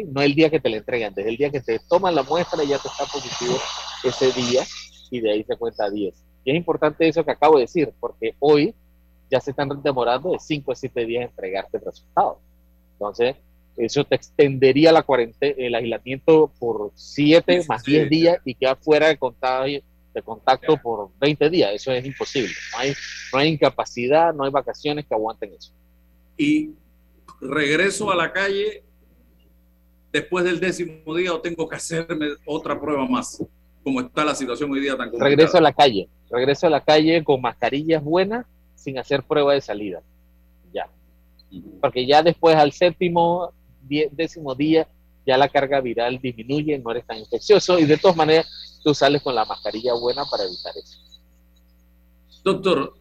No el día que te la entregan, desde el día que te toman la muestra ya te está positivo ese día y de ahí se cuenta 10. Y es importante eso que acabo de decir, porque hoy ya se están demorando de 5 a 7 días en entregarte el resultado. Entonces, eso te extendería la cuarentena, el aislamiento por 7 más 10 días y queda fuera de contagio de contacto por 20 días. Eso es imposible. No hay, no hay incapacidad, no hay vacaciones que aguanten eso. Y regreso a la calle después del décimo día o tengo que hacerme otra prueba más, como está la situación hoy día tan complicada. Regreso a la calle, regreso a la calle con mascarillas buenas sin hacer prueba de salida. Ya. Porque ya después al séptimo, décimo día, ya la carga viral disminuye, no eres tan infeccioso y de todas maneras tú sales con la mascarilla buena para evitar eso. Doctor,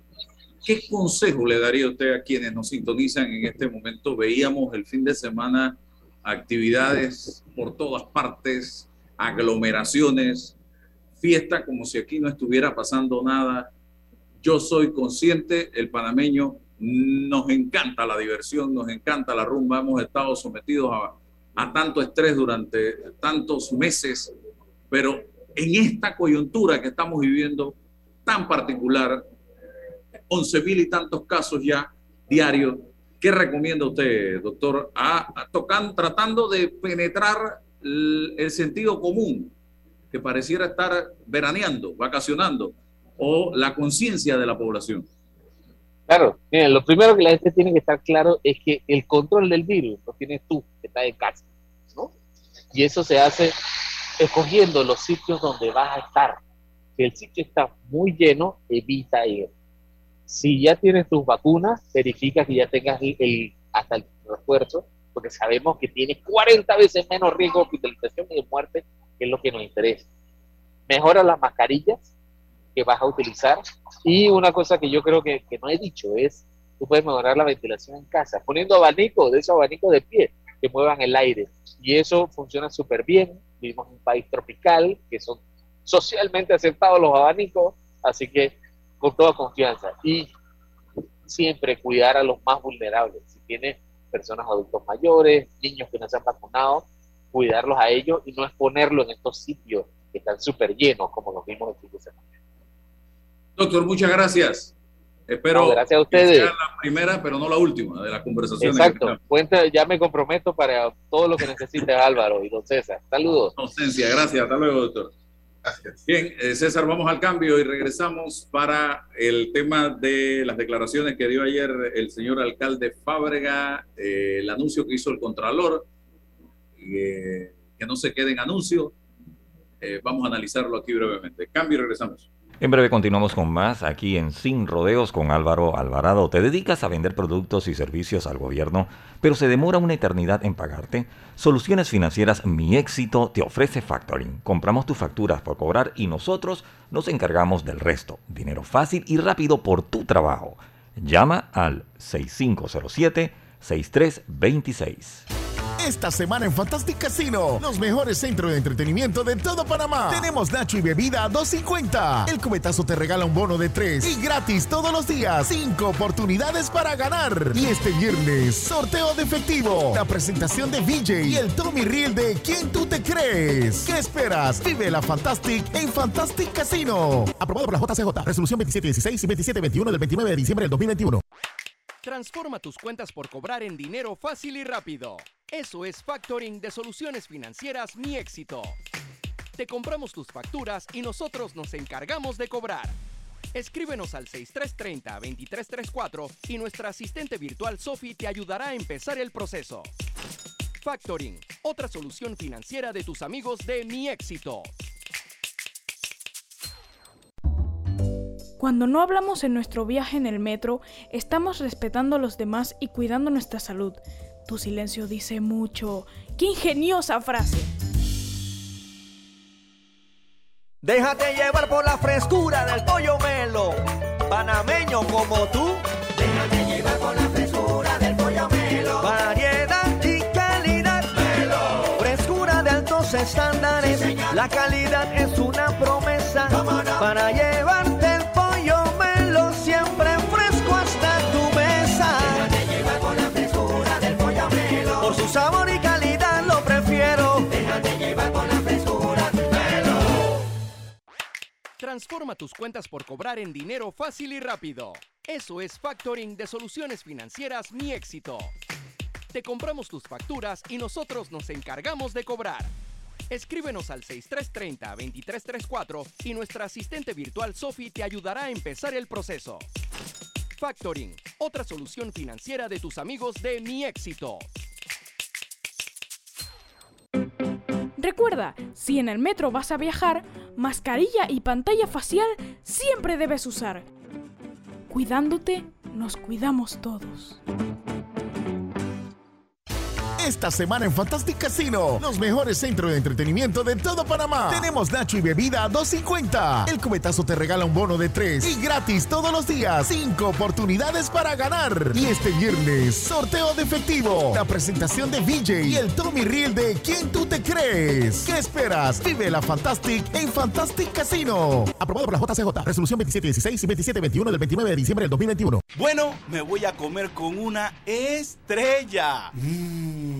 ¿qué consejo le daría usted a quienes nos sintonizan en este momento? Veíamos el fin de semana actividades por todas partes, aglomeraciones, fiesta como si aquí no estuviera pasando nada. Yo soy consciente, el panameño nos encanta la diversión, nos encanta la rumba, hemos estado sometidos a a tanto estrés durante tantos meses, pero en esta coyuntura que estamos viviendo tan particular, 11 mil y tantos casos ya diarios, ¿qué recomienda usted, doctor, tratando de penetrar el, sentido común que pareciera estar veraneando, vacacionando, o la conciencia de la población? Claro, miren, lo primero que la gente tiene que estar claro es que el control del virus lo tienes tú, que está en casa, ¿no? Y eso se hace escogiendo los sitios donde vas a estar. Si el sitio está muy lleno, evita ir. Si ya tienes tus vacunas, verifica que ya tengas el, hasta el refuerzo, porque sabemos que tienes 40 veces menos riesgo de hospitalización y de muerte, que es lo que nos interesa. Mejora las mascarillas, que vas a utilizar. Y una cosa que yo creo que, que no he dicho es, tú puedes mejorar la ventilación en casa, poniendo abanico, de esos abanicos de pie, que muevan el aire. Y eso funciona súper bien. Vivimos en un país tropical, que son socialmente aceptados los abanicos, así que con toda confianza. Y siempre cuidar a los más vulnerables. Si tienes personas adultos mayores, niños que no se han vacunado, cuidarlos a ellos y no exponerlos en estos sitios que están súper llenos, como los vimos el fin de semana. Doctor, muchas gracias. Espero gracias a ustedes. Que sea la primera, pero no la última de la conversación. Exacto. Cuenta, ya me comprometo para todo lo que necesite Álvaro y don César. Saludos. Docencia, gracias. Hasta luego, doctor. Bien, eh, César, vamos al cambio y regresamos para el tema de las declaraciones que dio ayer el señor alcalde Fábrega, eh, el anuncio que hizo el Contralor, eh, que no se quede en anuncio. vamos a analizarlo aquí brevemente. Cambio y regresamos. En breve continuamos con más aquí en Sin Rodeos con Álvaro Alvarado. ¿Te dedicas a vender productos y servicios al gobierno, pero se demora una eternidad en pagarte? Soluciones Financieras Mi Éxito te ofrece factoring. Compramos tus facturas por cobrar y nosotros nos encargamos del resto. Dinero fácil y rápido por tu trabajo. Llama al 6507 6326. Esta semana en Fantastic Casino, los mejores centros de entretenimiento de todo Panamá. Tenemos Nacho y bebida a 2.50. El cubetazo te regala un bono de 3 y gratis todos los días. 5 oportunidades para ganar. Y este viernes, sorteo de efectivo. La presentación de VJ y el Tommy Reel de ¿Quién tú te crees? ¿Qué esperas? Vive la Fantastic en Fantastic Casino. Aprobado por la JCJ. Resolución 2716 y 2721 del 29 de diciembre del 2021. Transforma tus cuentas por cobrar en dinero fácil y rápido. Eso es factoring de soluciones financieras Mi Éxito. Te compramos tus facturas y nosotros nos encargamos de cobrar. Escríbenos al 6330-2334 y nuestra asistente virtual Sophie te ayudará a empezar el proceso. Factoring, otra solución financiera de tus amigos de Mi Éxito. Cuando no hablamos en nuestro viaje en el metro, estamos respetando a los demás y cuidando nuestra salud. Tu silencio dice mucho. ¡Qué ingeniosa frase! Déjate llevar por la frescura del pollo melo, panameño como tú. Déjate llevar por la frescura del pollo melo. Variedad y calidad. Melo. Frescura de altos estándares. la calidad es una promesa para llevarte sabor y calidad lo prefiero. Déjate llevar por la frescura melo. Transforma tus cuentas por cobrar en dinero fácil y rápido. Eso es factoring de soluciones financieras Mi Éxito. Te compramos tus facturas y nosotros nos encargamos de cobrar. Escríbenos al 6330-2334 y nuestra asistente virtual Sophie te ayudará a empezar el proceso. Factoring, otra solución financiera de tus amigos de Mi Éxito. Recuerda, si en el metro vas a viajar, mascarilla y pantalla facial siempre debes usar. Cuidándote, nos cuidamos todos. Esta semana en Fantastic Casino, los mejores centros de entretenimiento de todo Panamá. Tenemos Nacho y bebida a 2.50. El cubetazo te regala un bono de 3 y gratis todos los días. 5 oportunidades para ganar. Y este viernes, sorteo de efectivo. La presentación de VJ y el Tommy Reel de ¿Quién tú te crees? ¿Qué esperas? Vive la Fantastic en Fantastic Casino. Aprobado por la JCJ. Resolución 2716 y 2721 del 29 de diciembre del 2021. Bueno, me voy a comer con una estrella. Mm.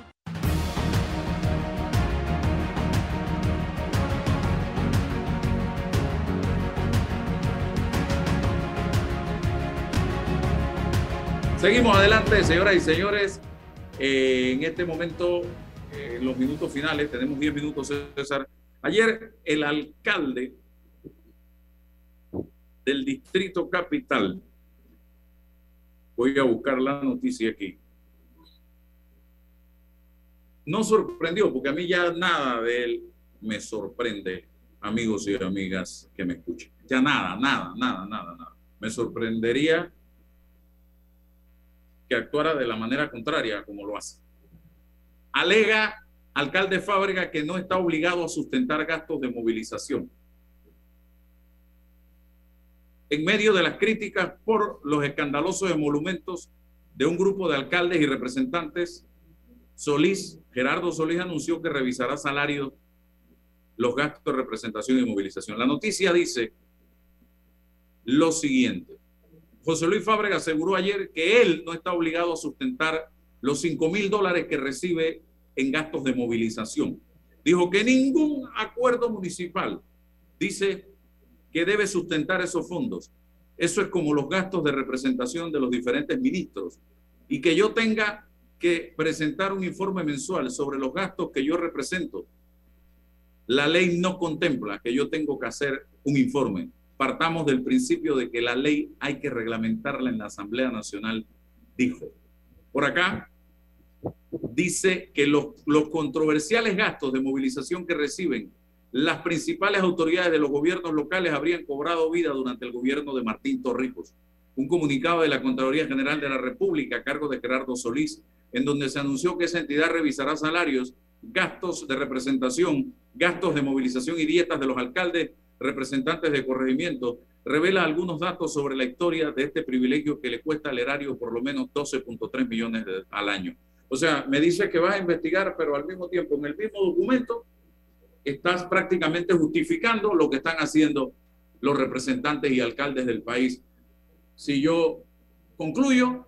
Seguimos adelante, señoras y señores. Eh, en este momento, eh, en los minutos finales, tenemos 10 minutos, César. Ayer el alcalde del distrito capital, voy a buscar la noticia aquí, no sorprendió, porque a mí ya nada de él me sorprende, amigos y amigas que me escuchen. Ya nada, nada, nada, nada, nada. Me sorprendería que actuara de la manera contraria como lo hace. Alega alcalde Fábrega que no está obligado a sustentar gastos de movilización. En medio de las críticas por los escandalosos emolumentos de un grupo de alcaldes y representantes, Solís, Gerardo Solís anunció que revisará salarios, los gastos de representación y movilización. La noticia dice lo siguiente. José Luis Fábrega aseguró ayer que él no está obligado a sustentar los 5 mil dólares que recibe en gastos de movilización. Dijo que ningún acuerdo municipal dice que debe sustentar esos fondos. Eso es como los gastos de representación de los diferentes ministros. Y que yo tenga que presentar un informe mensual sobre los gastos que yo represento. La ley no contempla que yo tengo que hacer un informe partamos del principio de que la ley hay que reglamentarla en la Asamblea Nacional, dijo. Por acá dice que los, los controversiales gastos de movilización que reciben las principales autoridades de los gobiernos locales habrían cobrado vida durante el gobierno de Martín Torrijos. Un comunicado de la Contraloría General de la República a cargo de Gerardo Solís, en donde se anunció que esa entidad revisará salarios, gastos de representación, gastos de movilización y dietas de los alcaldes, representantes de corregimiento, revela algunos datos sobre la historia de este privilegio que le cuesta al erario por lo menos 12.3 millones al año. O sea, me dice que vas a investigar, pero al mismo tiempo en el mismo documento estás prácticamente justificando lo que están haciendo los representantes y alcaldes del país. Si yo concluyo,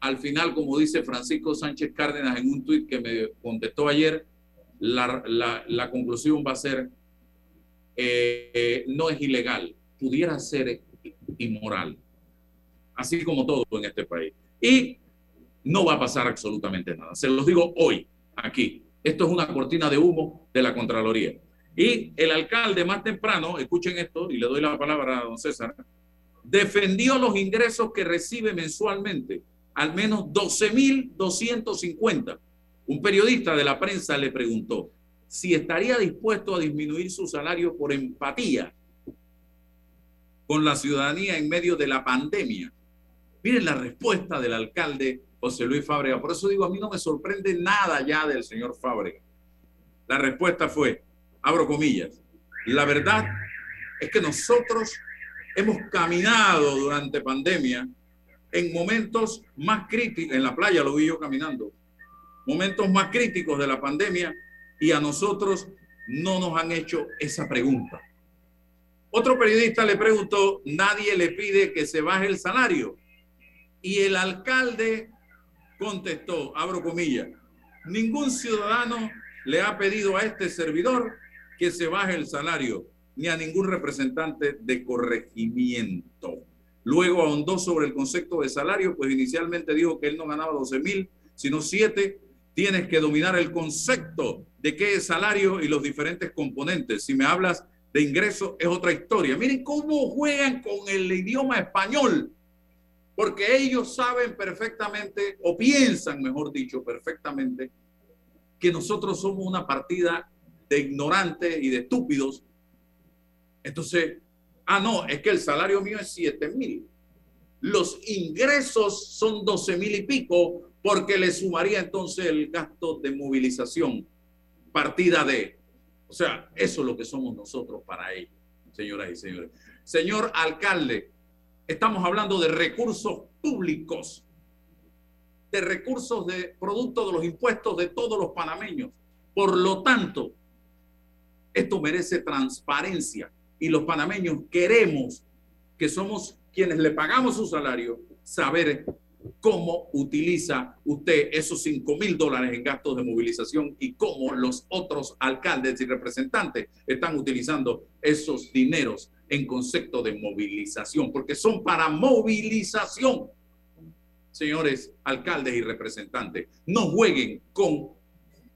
al final, como dice Francisco Sánchez Cárdenas en un tuit que me contestó ayer, la, conclusión va a ser, eh, no es ilegal, pudiera ser inmoral, así como todo en este país. Y no va a pasar absolutamente nada. Se los digo hoy, aquí. Esto es una cortina de humo de la Contraloría. Y el alcalde más temprano, escuchen esto y le doy la palabra a don César, defendió los ingresos que recibe mensualmente, al menos 12.250. Un periodista de la prensa le preguntó si estaría dispuesto a disminuir su salario por empatía con la ciudadanía en medio de la pandemia. Miren la respuesta del alcalde José Luis Fábrega. Por eso digo, a mí no me sorprende nada ya del señor Fábrega. La respuesta fue, abro comillas, la verdad es que nosotros hemos caminado durante pandemia en momentos más críticos, en la playa lo vi yo caminando, momentos más críticos de la pandemia y a nosotros no nos han hecho esa pregunta. Otro periodista le preguntó, nadie le pide que se baje el salario. Y el alcalde contestó, abro comillas, ningún ciudadano le ha pedido a este servidor que se baje el salario, ni a ningún representante de corregimiento. Luego ahondó sobre el concepto de salario, pues inicialmente dijo que él no ganaba 12 mil, sino 7. Tienes que dominar el concepto de qué es salario y los diferentes componentes. Si me hablas de ingreso, es otra historia. Miren cómo juegan con el idioma español porque ellos saben perfectamente, o piensan, mejor dicho, perfectamente, que nosotros somos una partida de ignorantes y de estúpidos. Entonces, ah, no, es que el salario mío es 7 mil. Los ingresos son 12 mil y pico, porque le sumaría entonces el gasto de movilización, partida de. O sea, eso es lo que somos nosotros para ellos, señoras y señores. Señor alcalde, Estamos hablando de recursos públicos, de recursos de producto de los impuestos de todos los panameños. Por lo tanto, esto merece transparencia y los panameños queremos que somos quienes le pagamos su salario, saber cómo utiliza usted esos 5 mil dólares en gastos de movilización y cómo los otros alcaldes y representantes están utilizando esos dineros en concepto de movilización, porque son para movilización. Señores alcaldes y representantes, no jueguen con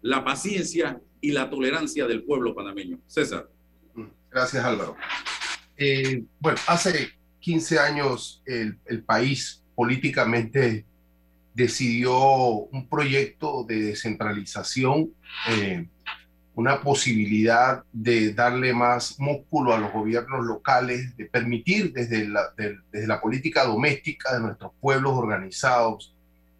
la paciencia y la tolerancia del pueblo panameño. César. Gracias, Álvaro. Eh, bueno, hace 15 años el, el país políticamente decidió un proyecto de descentralización eh, una posibilidad de darle más músculo a los gobiernos locales, de permitir desde la, desde la política doméstica de nuestros pueblos organizados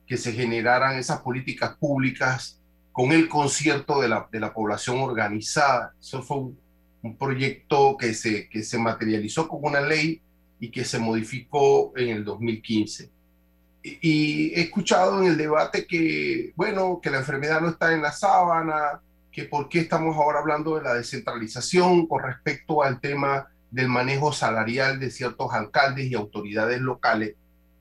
que se generaran esas políticas públicas con el concierto de la, de la población organizada. Eso fue un, un, proyecto que se, que se materializó como una ley y que se modificó en el 2015. Y, he escuchado en el debate que, bueno, que la enfermedad no está en la sábana, que por qué estamos ahora hablando de la descentralización con respecto al tema del manejo salarial de ciertos alcaldes y autoridades locales,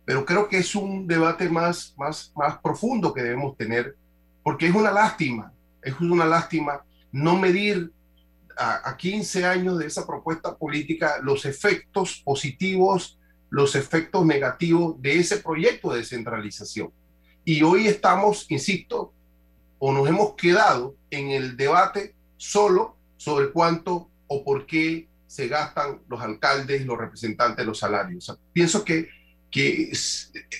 pero creo que es un debate más, más, más profundo que debemos tener, porque es una lástima, es una lástima no medir a, a 15 años de esa propuesta política los efectos positivos, los efectos negativos de ese proyecto de descentralización. Y hoy estamos, insisto, o nos hemos quedado en el debate solo sobre cuánto o por qué se gastan los alcaldes los representantes los salarios. pienso que, que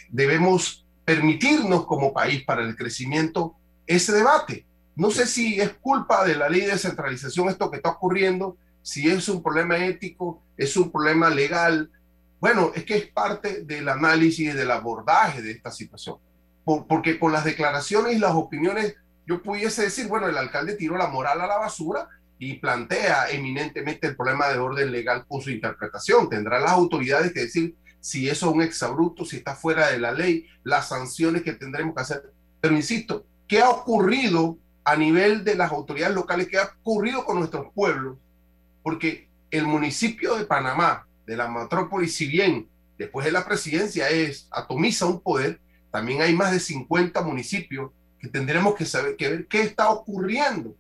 debemos permitirnos como país para el crecimiento ese debate, No sé si es culpa de la ley de descentralización esto que está ocurriendo, si es un problema ético, es un problema legal. Bueno, es que es parte del análisis y del abordaje de esta situación. porque con las declaraciones y las opiniones, yo pudiese decir, bueno, el alcalde tiró la moral a la basura y plantea eminentemente el problema de orden legal con su interpretación. Tendrán las autoridades que decir si eso es un exabrupto, si está fuera de la ley, las sanciones que tendremos que hacer. Pero insisto, ¿qué ha ocurrido a nivel de las autoridades locales? ¿Qué ha ocurrido con nuestros pueblos? Porque el municipio de Panamá, de la metrópoli, si bien después de la presidencia es atomiza un poder, también hay más de 50 municipios que tendremos que saber que ver qué está ocurriendo.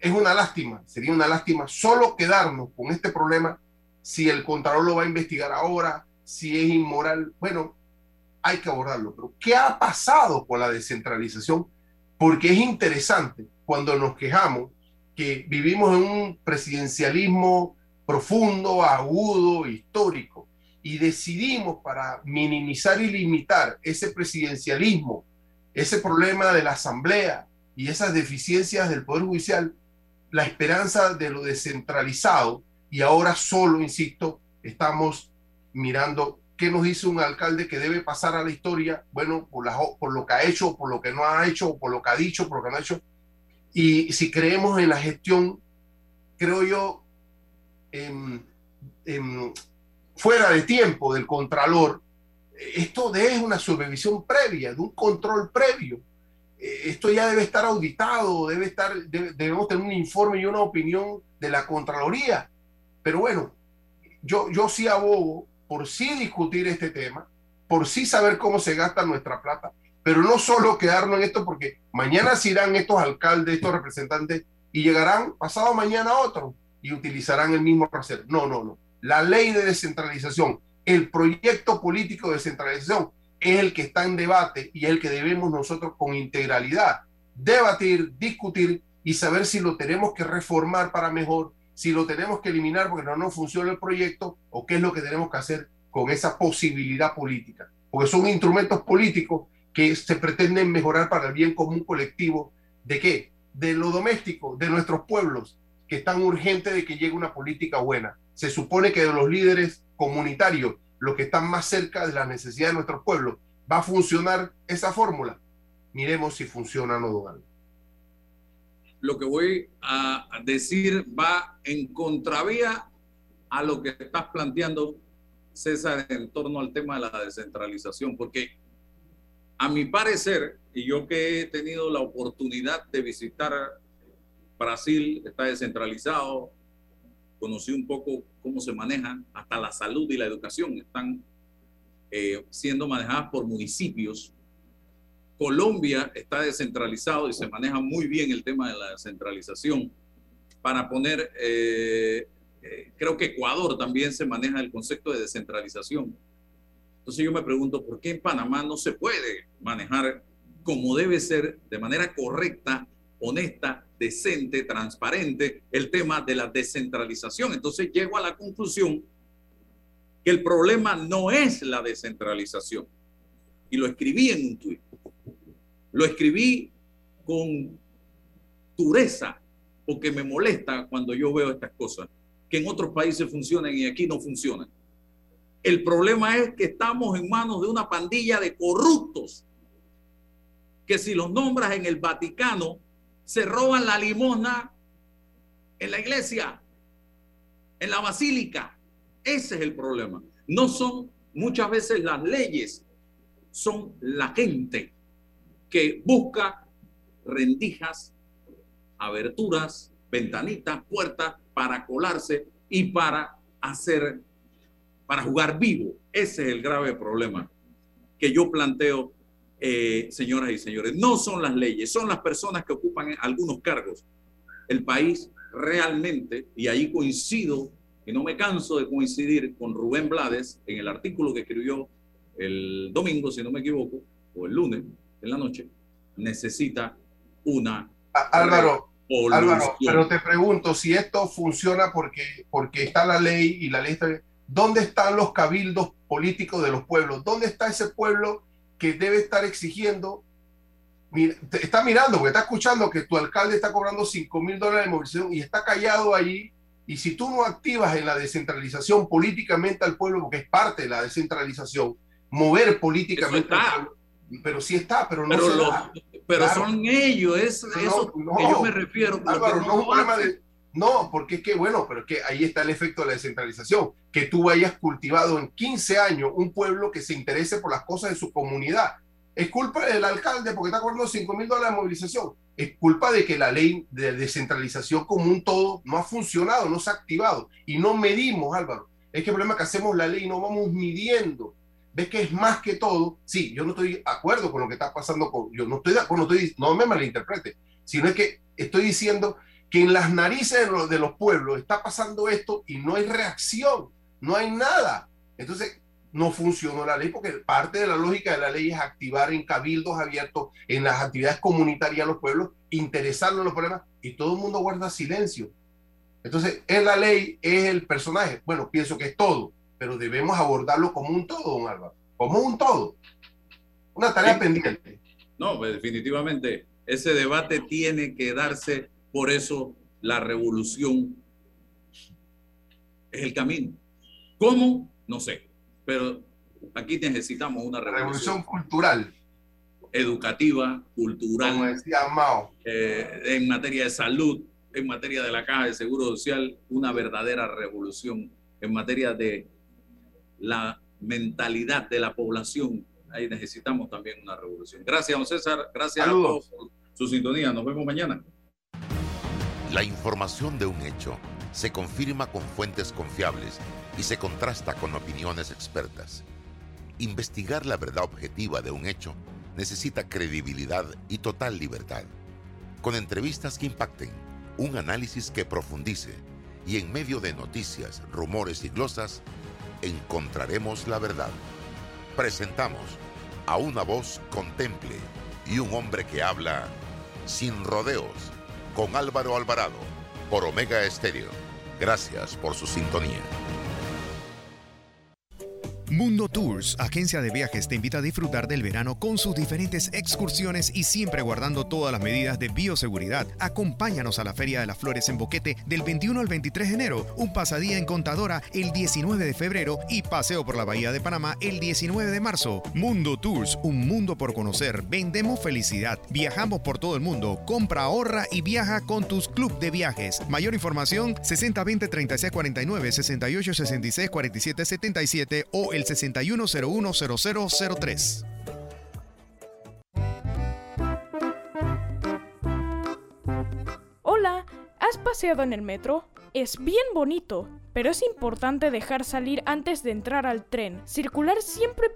Es una lástima, sería una lástima solo quedarnos con este problema si el Contralor lo va a investigar ahora, si es inmoral. Bueno, hay que abordarlo. Pero, ¿qué ha pasado con la descentralización? Porque es interesante cuando nos quejamos que vivimos en un presidencialismo profundo, agudo, histórico, y decidimos para minimizar y limitar ese presidencialismo, ese problema de la asamblea y esas deficiencias del Poder Judicial, la esperanza de lo descentralizado, y ahora solo, insisto, estamos mirando qué nos dice un alcalde que debe pasar a la historia, bueno, por, lo que ha hecho, por lo que no ha hecho, por lo que ha dicho, por lo que no ha hecho. Y si creemos en la gestión, creo yo, fuera de tiempo del contralor, esto de una supervisión previa, de un control previo. Eh, esto ya debe estar auditado, debe estar, debemos tener un informe y una opinión de la Contraloría. Pero bueno, yo, yo sí abogo por sí discutir este tema, por sí saber cómo se gasta nuestra plata, pero no solo quedarnos en esto, porque mañana se irán estos alcaldes, estos representantes, y llegarán pasado mañana otros y utilizarán el mismo hacer. No, no, no. La ley de descentralización, el proyecto político de descentralización es el que está en debate y el que debemos nosotros con integralidad debatir, discutir y saber si lo tenemos que reformar para mejor si lo tenemos que eliminar porque no nos funciona el proyecto o qué es lo que tenemos que hacer con esa posibilidad política. Porque son instrumentos políticos que se pretenden mejorar para el bien común colectivo. ¿De qué? De lo doméstico, de nuestros pueblos, que están urgentes de que llegue una política buena. Se supone que de los líderes comunitarios, los que están más cerca de las necesidades de nuestros pueblos, va a funcionar esa fórmula. Miremos si funciona o no, lo que voy a decir va en contravía a lo que estás planteando, César, en torno al tema de la descentralización, porque a mi parecer, y yo que he tenido la oportunidad de visitar Brasil, está descentralizado, conocí un poco cómo se maneja, hasta la salud y la educación están eh, siendo manejadas por municipios Colombia está descentralizado y se maneja muy bien el tema de la descentralización. Para poner, eh, eh, creo que Ecuador también se maneja el concepto de descentralización. Entonces yo me pregunto, ¿por qué en Panamá no se puede manejar como debe ser, de manera correcta, honesta, decente, transparente, el tema de la descentralización? Entonces llego a la conclusión que el problema no es la descentralización. Y lo escribí en un tuit. Lo escribí con dureza porque me molesta cuando yo veo estas cosas, que en otros países funcionan y aquí no funcionan. El problema es que estamos en manos de una pandilla de corruptos que si los nombras en el Vaticano, se roban la limosna en la iglesia, en la basílica. Ese es el problema. No son muchas veces las leyes, son la gente que busca rendijas, aberturas, ventanitas, puertas para colarse y para hacer, para jugar vivo. Ese es el grave problema que yo planteo, eh, señoras y señores. No son las leyes, son las personas que ocupan algunos cargos. El país realmente, y ahí coincido, y no me canso de coincidir con Rubén Blades en el artículo que escribió el domingo, si no me equivoco, o el lunes, en la noche, necesita una... Álvaro, Álvaro, pero te pregunto, si esto funciona porque, porque está la ley y la ley está... ¿Dónde están los cabildos políticos de los pueblos? ¿Dónde está ese pueblo que debe estar exigiendo está mirando, porque está escuchando que tu alcalde está cobrando 5 mil dólares de movilización y está callado allí. Y si tú no activas en la descentralización políticamente al pueblo, porque es parte de la descentralización, mover políticamente al pueblo, pero sí está, pero no pero, pero son ellos, es eso que yo me refiero. no, porque es que, bueno, pero es que ahí está el efecto de la descentralización, que tú hayas cultivado en 15 años un pueblo que se interese por las cosas de su comunidad. Es culpa del alcalde porque está cobrando 5 mil dólares de movilización. Es culpa de que la ley de descentralización como un todo no ha funcionado, no se ha activado. Y no medimos, Álvaro. Es que el problema es que hacemos la ley y no vamos midiendo ves que es más que todo, sí, yo no estoy de acuerdo con lo que está pasando con, yo no estoy de acuerdo, no, estoy, no me malinterprete, sino es que estoy diciendo que en las narices de los, de los pueblos está pasando esto y no hay reacción, no hay nada. Entonces, no funcionó la ley porque parte de la lógica de la ley es activar en cabildos abiertos, en las actividades comunitarias de los pueblos, interesarnos en los problemas y todo el mundo guarda silencio. Entonces, en la ley es el personaje. Bueno, pienso que es todo pero debemos abordarlo como un todo, don Álvaro, como un todo. Una tarea pendiente. No, pues definitivamente ese debate tiene que darse, por eso la revolución es el camino. ¿Cómo? No sé, pero aquí necesitamos una revolución, revolución cultural. Educativa, cultural. Como decía Mao. Eh, en materia de salud, en materia de la caja de seguro social, una verdadera revolución en materia de la mentalidad de la población. Ahí necesitamos también una revolución. Gracias, don César. Gracias a todos por su sintonía. Nos vemos mañana. La información de un hecho se confirma con fuentes confiables y se contrasta con opiniones expertas. Investigar la verdad objetiva de un hecho necesita credibilidad y total libertad. Con entrevistas que impacten, un análisis que profundice y en medio de noticias, rumores y glosas, encontraremos la verdad. Presentamos a una voz contemple y un hombre que habla sin rodeos con Álvaro Alvarado por Omega Estéreo. Gracias por su sintonía. Mundo Tours, agencia de viajes, te invita a disfrutar del verano con sus diferentes excursiones y siempre guardando todas las medidas de bioseguridad. Acompáñanos a la Feria de las Flores en Boquete del 21 al 23 de enero, un pasadía en Contadora el 19 de febrero y paseo por la Bahía de Panamá el 19 de marzo. Mundo Tours, un mundo por conocer. Vendemos felicidad. Viajamos por todo el mundo. Compra, ahorra y viaja con tus club de viajes. Mayor información 6020 3649 68 66 47 77 o el 61010003. Hola, ¿has paseado en el metro? Es bien bonito, pero es importante dejar salir antes de entrar al tren. Circular siempre